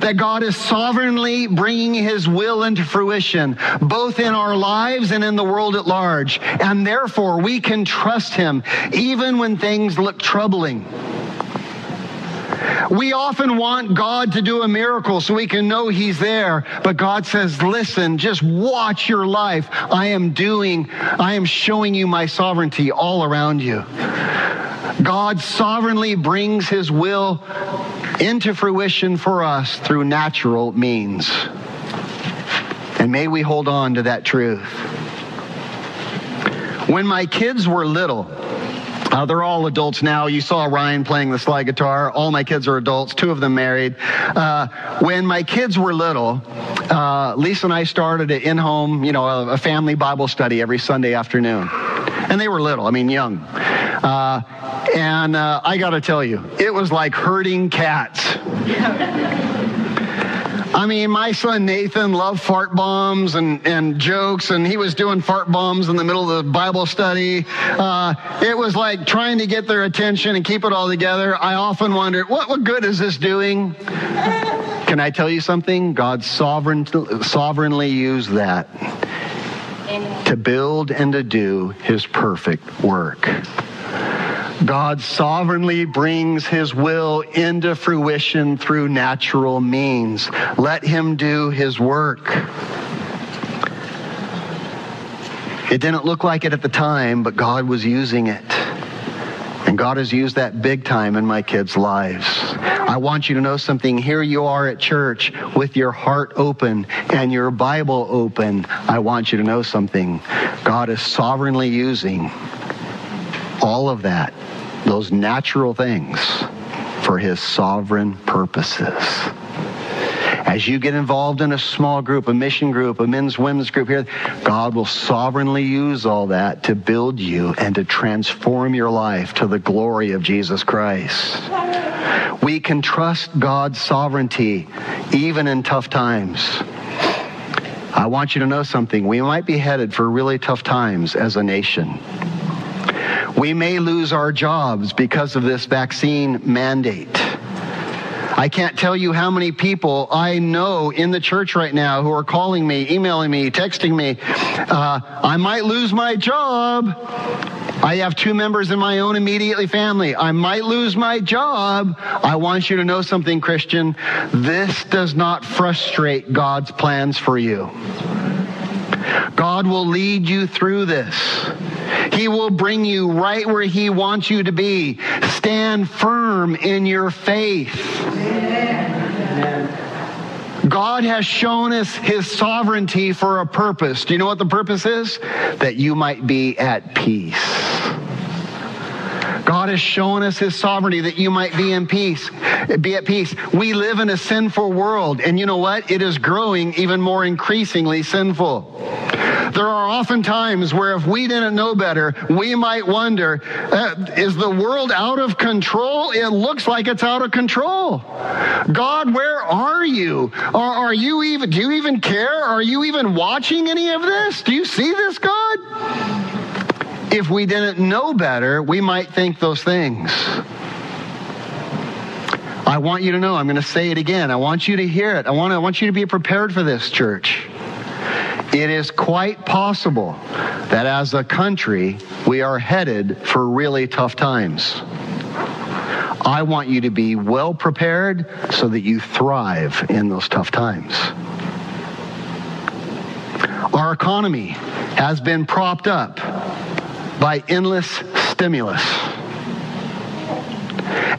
[SPEAKER 1] that God is sovereignly bringing his will into fruition, both in our lives and in the world at large. And therefore, we can trust him even when things look troubling. We often want God to do a miracle so we can know He's there. But God says, listen, just watch your life. I am doing, I am showing you my sovereignty all around you. God sovereignly brings His will into fruition for us through natural means. And may we hold on to that truth. When my kids were little, uh, they're all adults now. You saw Ryan playing the slide guitar. All my kids are adults, two of them married. Uh, when my kids were little, uh, Lisa and I started an in home, you know, a, a, family Bible study every Sunday afternoon. And they were little, I mean, young. Uh, and uh, I got to tell you, it was like herding cats. I mean, my son Nathan loved fart bombs and, and jokes, and he was doing fart bombs in the middle of the Bible study. Uh, it was like trying to get their attention and keep it all together. I often wondered, what, what good is this doing? Can I tell you something? God sovereign, sovereignly used that to build and to do his perfect work. God sovereignly brings his will into fruition through natural means. Let him do his work. It didn't look like it at the time, but God was using it. And God has used that big time in my kids' lives. I want you to know something. Here you are at church with your heart open and your Bible open. I want you to know something. God is sovereignly using all of that those natural things for his sovereign purposes. As you get involved in a small group, a mission group, a men's women's group here, God will sovereignly use all that to build you and to transform your life to the glory of Jesus Christ. We can trust God's sovereignty even in tough times. I want you to know something. We might be headed for really tough times as a nation. We may lose our jobs because of this vaccine mandate. I can't tell you how many people I know in the church right now who are calling me, emailing me, texting me. Uh, I might lose my job. I have two members in my own immediately family. I might lose my job. I want you to know something, Christian. This does not frustrate God's plans for you. God will lead you through this. He will bring you right where He wants you to be. Stand firm in your faith. God has shown us His sovereignty for a purpose. Do you know what the purpose is? That you might be at peace. God has shown us his sovereignty that you might be in peace, be at peace. We live in a sinful world, and you know what? It is growing even more increasingly sinful. There are often times where if we didn't know better, we might wonder, uh, is the world out of control? It looks like it's out of control. God, where are you? Are, are you even, do you even care? Are you even watching any of this? Do you see this, God? If we didn't know better, we might think those things. I want you to know, I'm going to say it again. I want you to hear it. I want, I want you to be prepared for this, church. it is quite possible that as a country, we are headed for really tough times. I want you to be well prepared so that you thrive in those tough times. Our economy has been propped up by endless stimulus.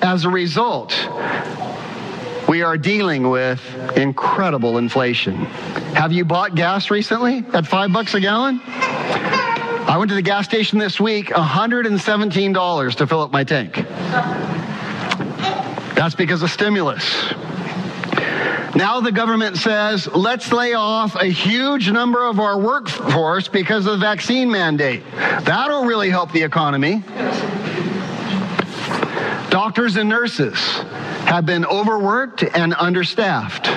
[SPEAKER 1] As a result, we are dealing with incredible inflation. Have you bought gas recently at five bucks a gallon? I went to the gas station this week, $117 to fill up my tank. That's because of stimulus. Now the government says, let's lay off a huge number of our workforce because of the vaccine mandate. That'll really help the economy. Doctors and nurses have been overworked and understaffed.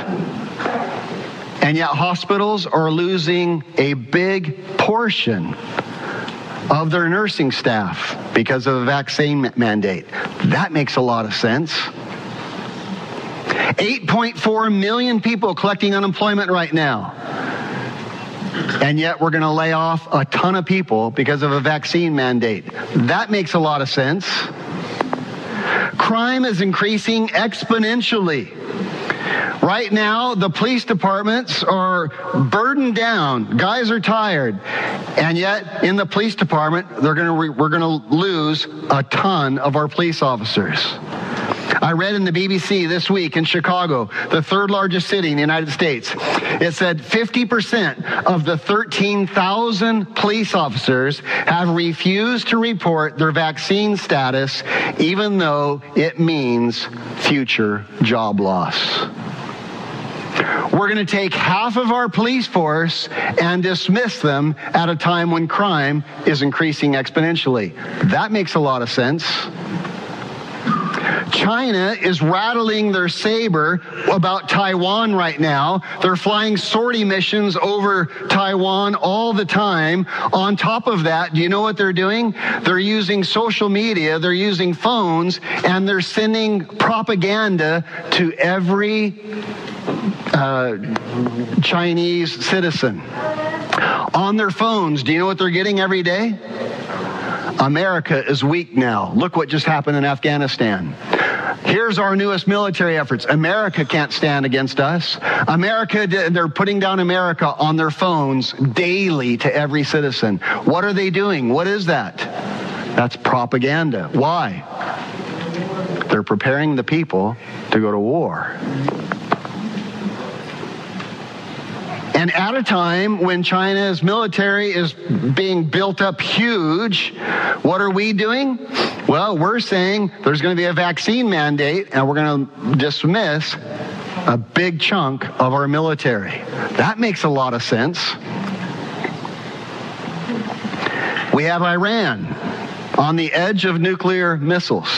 [SPEAKER 1] And yet hospitals are losing a big portion of their nursing staff because of the vaccine mandate. That makes a lot of sense. 8.4 million people collecting unemployment right now. And yet we're going to lay off a ton of people because of a vaccine mandate. That makes a lot of sense. Crime is increasing exponentially. Right now, the police departments are burdened down. Guys are tired. And yet, in the police department, they're to re- we're going to lose a ton of our police officers. I read in the BBC this week in Chicago, the third largest city in the United States, it said 50% of the 13,000 police officers have refused to report their vaccine status, even though it means future job loss. We're going to take half of our police force and dismiss them at a time when crime is increasing exponentially. That makes a lot of sense. China is rattling their saber about Taiwan right now. They're flying sortie missions over Taiwan all the time. On top of that, do you know what they're doing? They're using social media, they're using phones, and they're sending propaganda to every uh, Chinese citizen. On their phones, do you know what they're getting every day? America is weak now. Look what just happened in Afghanistan. Here's our newest military efforts. America can't stand against us. America, they're putting down America on their phones daily to every citizen. What are they doing? What is that? That's propaganda. Why? They're preparing the people to go to war. And at a time when China's military is being built up huge, what are we doing? Well, we're saying there's going to be a vaccine mandate and we're going to dismiss a big chunk of our military. That makes a lot of sense. We have Iran on the edge of nuclear missiles.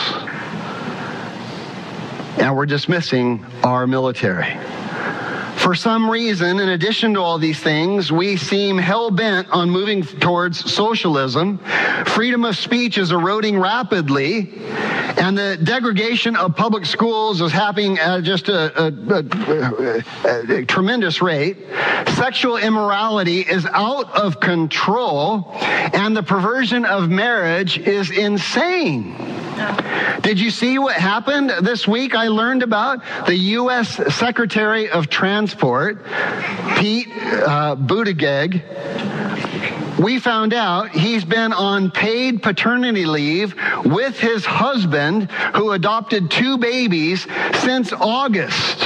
[SPEAKER 1] And we're dismissing our military. For some reason, in addition to all these things, we seem hell bent on moving towards socialism. Freedom of speech is eroding rapidly, and the degradation of public schools is happening at just a, a, a, a tremendous rate. Sexual immorality is out of control, and the perversion of marriage is insane. Did you see what happened this week? I learned about the U.S. Secretary of Transport, Pete uh, Buttigieg. We found out he's been on paid paternity leave with his husband, who adopted two babies, since August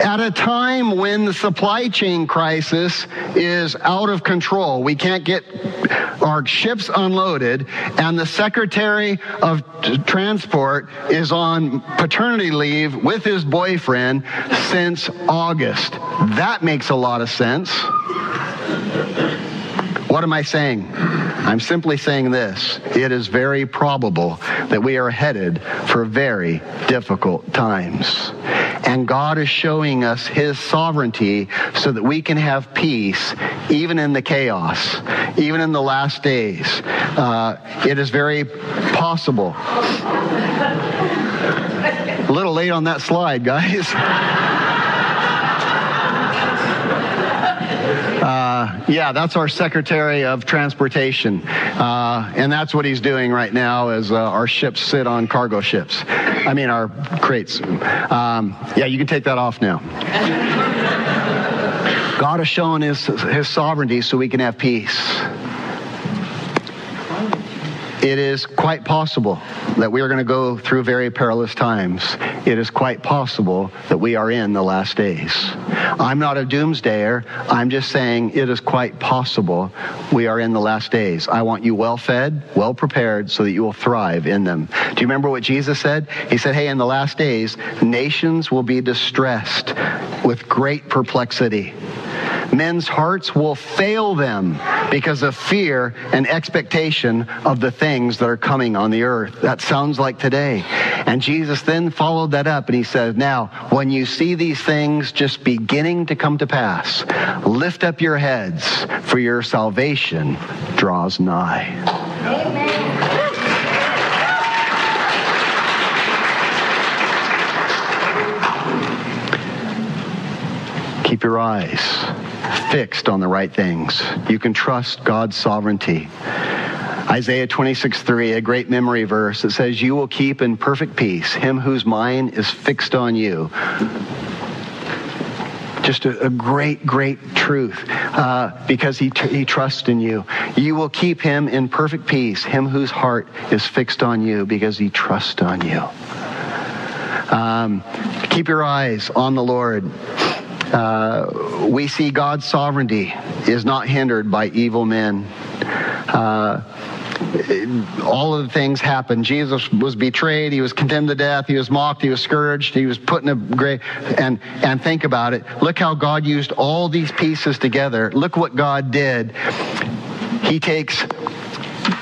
[SPEAKER 1] at a time when the supply chain crisis is out of control. We can't get our ships unloaded, and the Secretary of Transport is on paternity leave with his boyfriend since August. That makes a lot of sense. What am I saying? I'm simply saying this. It is very probable that we are headed for very difficult times. And God is showing us his sovereignty so that we can have peace even in the chaos, even in the last days. Uh, it is very possible. A little late on that slide, guys. Uh, yeah, that's our Secretary of Transportation. Uh, and that's what he's doing right now as uh, our ships sit on cargo ships. I mean, our crates. Um, yeah, you can take that off now. God has shown his, his sovereignty so we can have peace it is quite possible that we are going to go through very perilous times. It is quite possible that we are in the last days. I'm not a doomsdayer. I'm just saying it is quite possible we are in the last days. I want you well fed, well prepared, so that you will thrive in them. Do you remember what Jesus said? He said, Hey, in the last days, nations will be distressed with great perplexity men's hearts will fail them because of fear and expectation of the things that are coming on the earth. That sounds like today. And Jesus then followed that up and he says, Now, when you see these things just beginning to come to pass, lift up your heads, for your salvation draws nigh. Amen. Your eyes fixed on the right things. You can trust God's sovereignty. Isaiah 26, 3, a great memory verse that says, You will keep in perfect peace him whose mind is fixed on you. Just a, a great, great truth uh, because he, he trusts in you. You will keep him in perfect peace, him whose heart is fixed on you because he trusts on you. Um, keep your eyes on the Lord. Uh, we see God's sovereignty is not hindered by evil men. Uh, all of the things happened. Jesus was betrayed. He was condemned to death. He was mocked. He was scourged. He was put in a grave. And, and think about it. Look how God used all these pieces together. Look what God did. He takes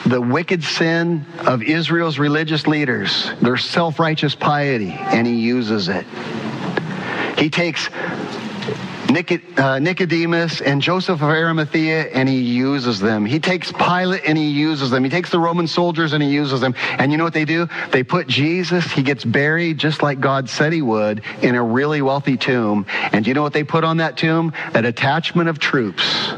[SPEAKER 1] the wicked sin of Israel's religious leaders, their self righteous piety, and he uses it. He takes Uh, Nicodemus and Joseph of Arimathea, and he uses them. He takes Pilate and he uses them. He takes the Roman soldiers and he uses them. And you know what they do? They put Jesus, he gets buried just like God said he would, in a really wealthy tomb. And you know what they put on that tomb? A attachment of troops.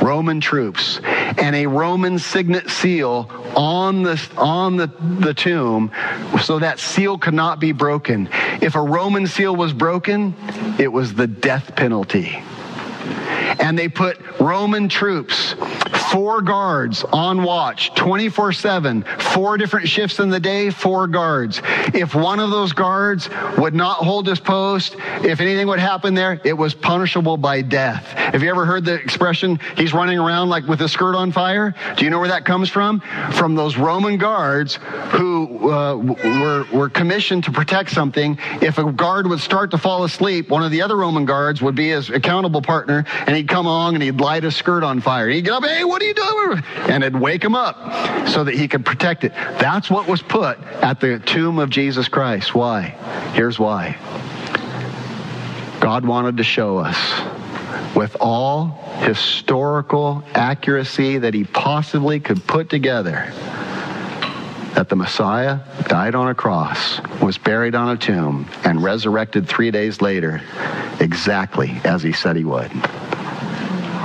[SPEAKER 1] Roman troops and a Roman signet seal on the on the, the tomb so that seal could not be broken. If a Roman seal was broken, it was the death penalty. And they put Roman troops four guards on watch 24 7, four different shifts in the day, four guards. If one of those guards would not hold his post, if anything would happen there, it was punishable by death. Have you ever heard the expression, he's running around like with his skirt on fire? Do you know where that comes from? From those Roman guards who uh, were, were commissioned to protect something. If a guard would start to fall asleep, one of the other Roman guards would be his accountable partner, and he'd come along and he'd light his skirt on fire. He'd get up, hey, what are you doing? And it'd wake him up so that he could protect it. That's what was put at the tomb of Jesus Christ. Why? Here's why. God wanted to show us with all historical accuracy that he possibly could put together that the Messiah died on a cross, was buried on a tomb, and resurrected three days later, exactly as he said he would.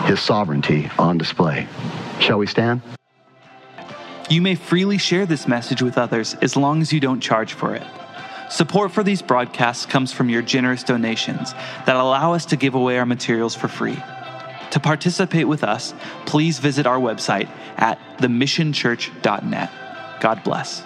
[SPEAKER 1] His sovereignty on display. Shall we stand?
[SPEAKER 3] You may freely share this message with others as long as you don't charge for it. Support for these broadcasts comes from your generous donations that allow us to give away our materials for free. To participate with us, please visit our website at themissionchurch.net. God bless.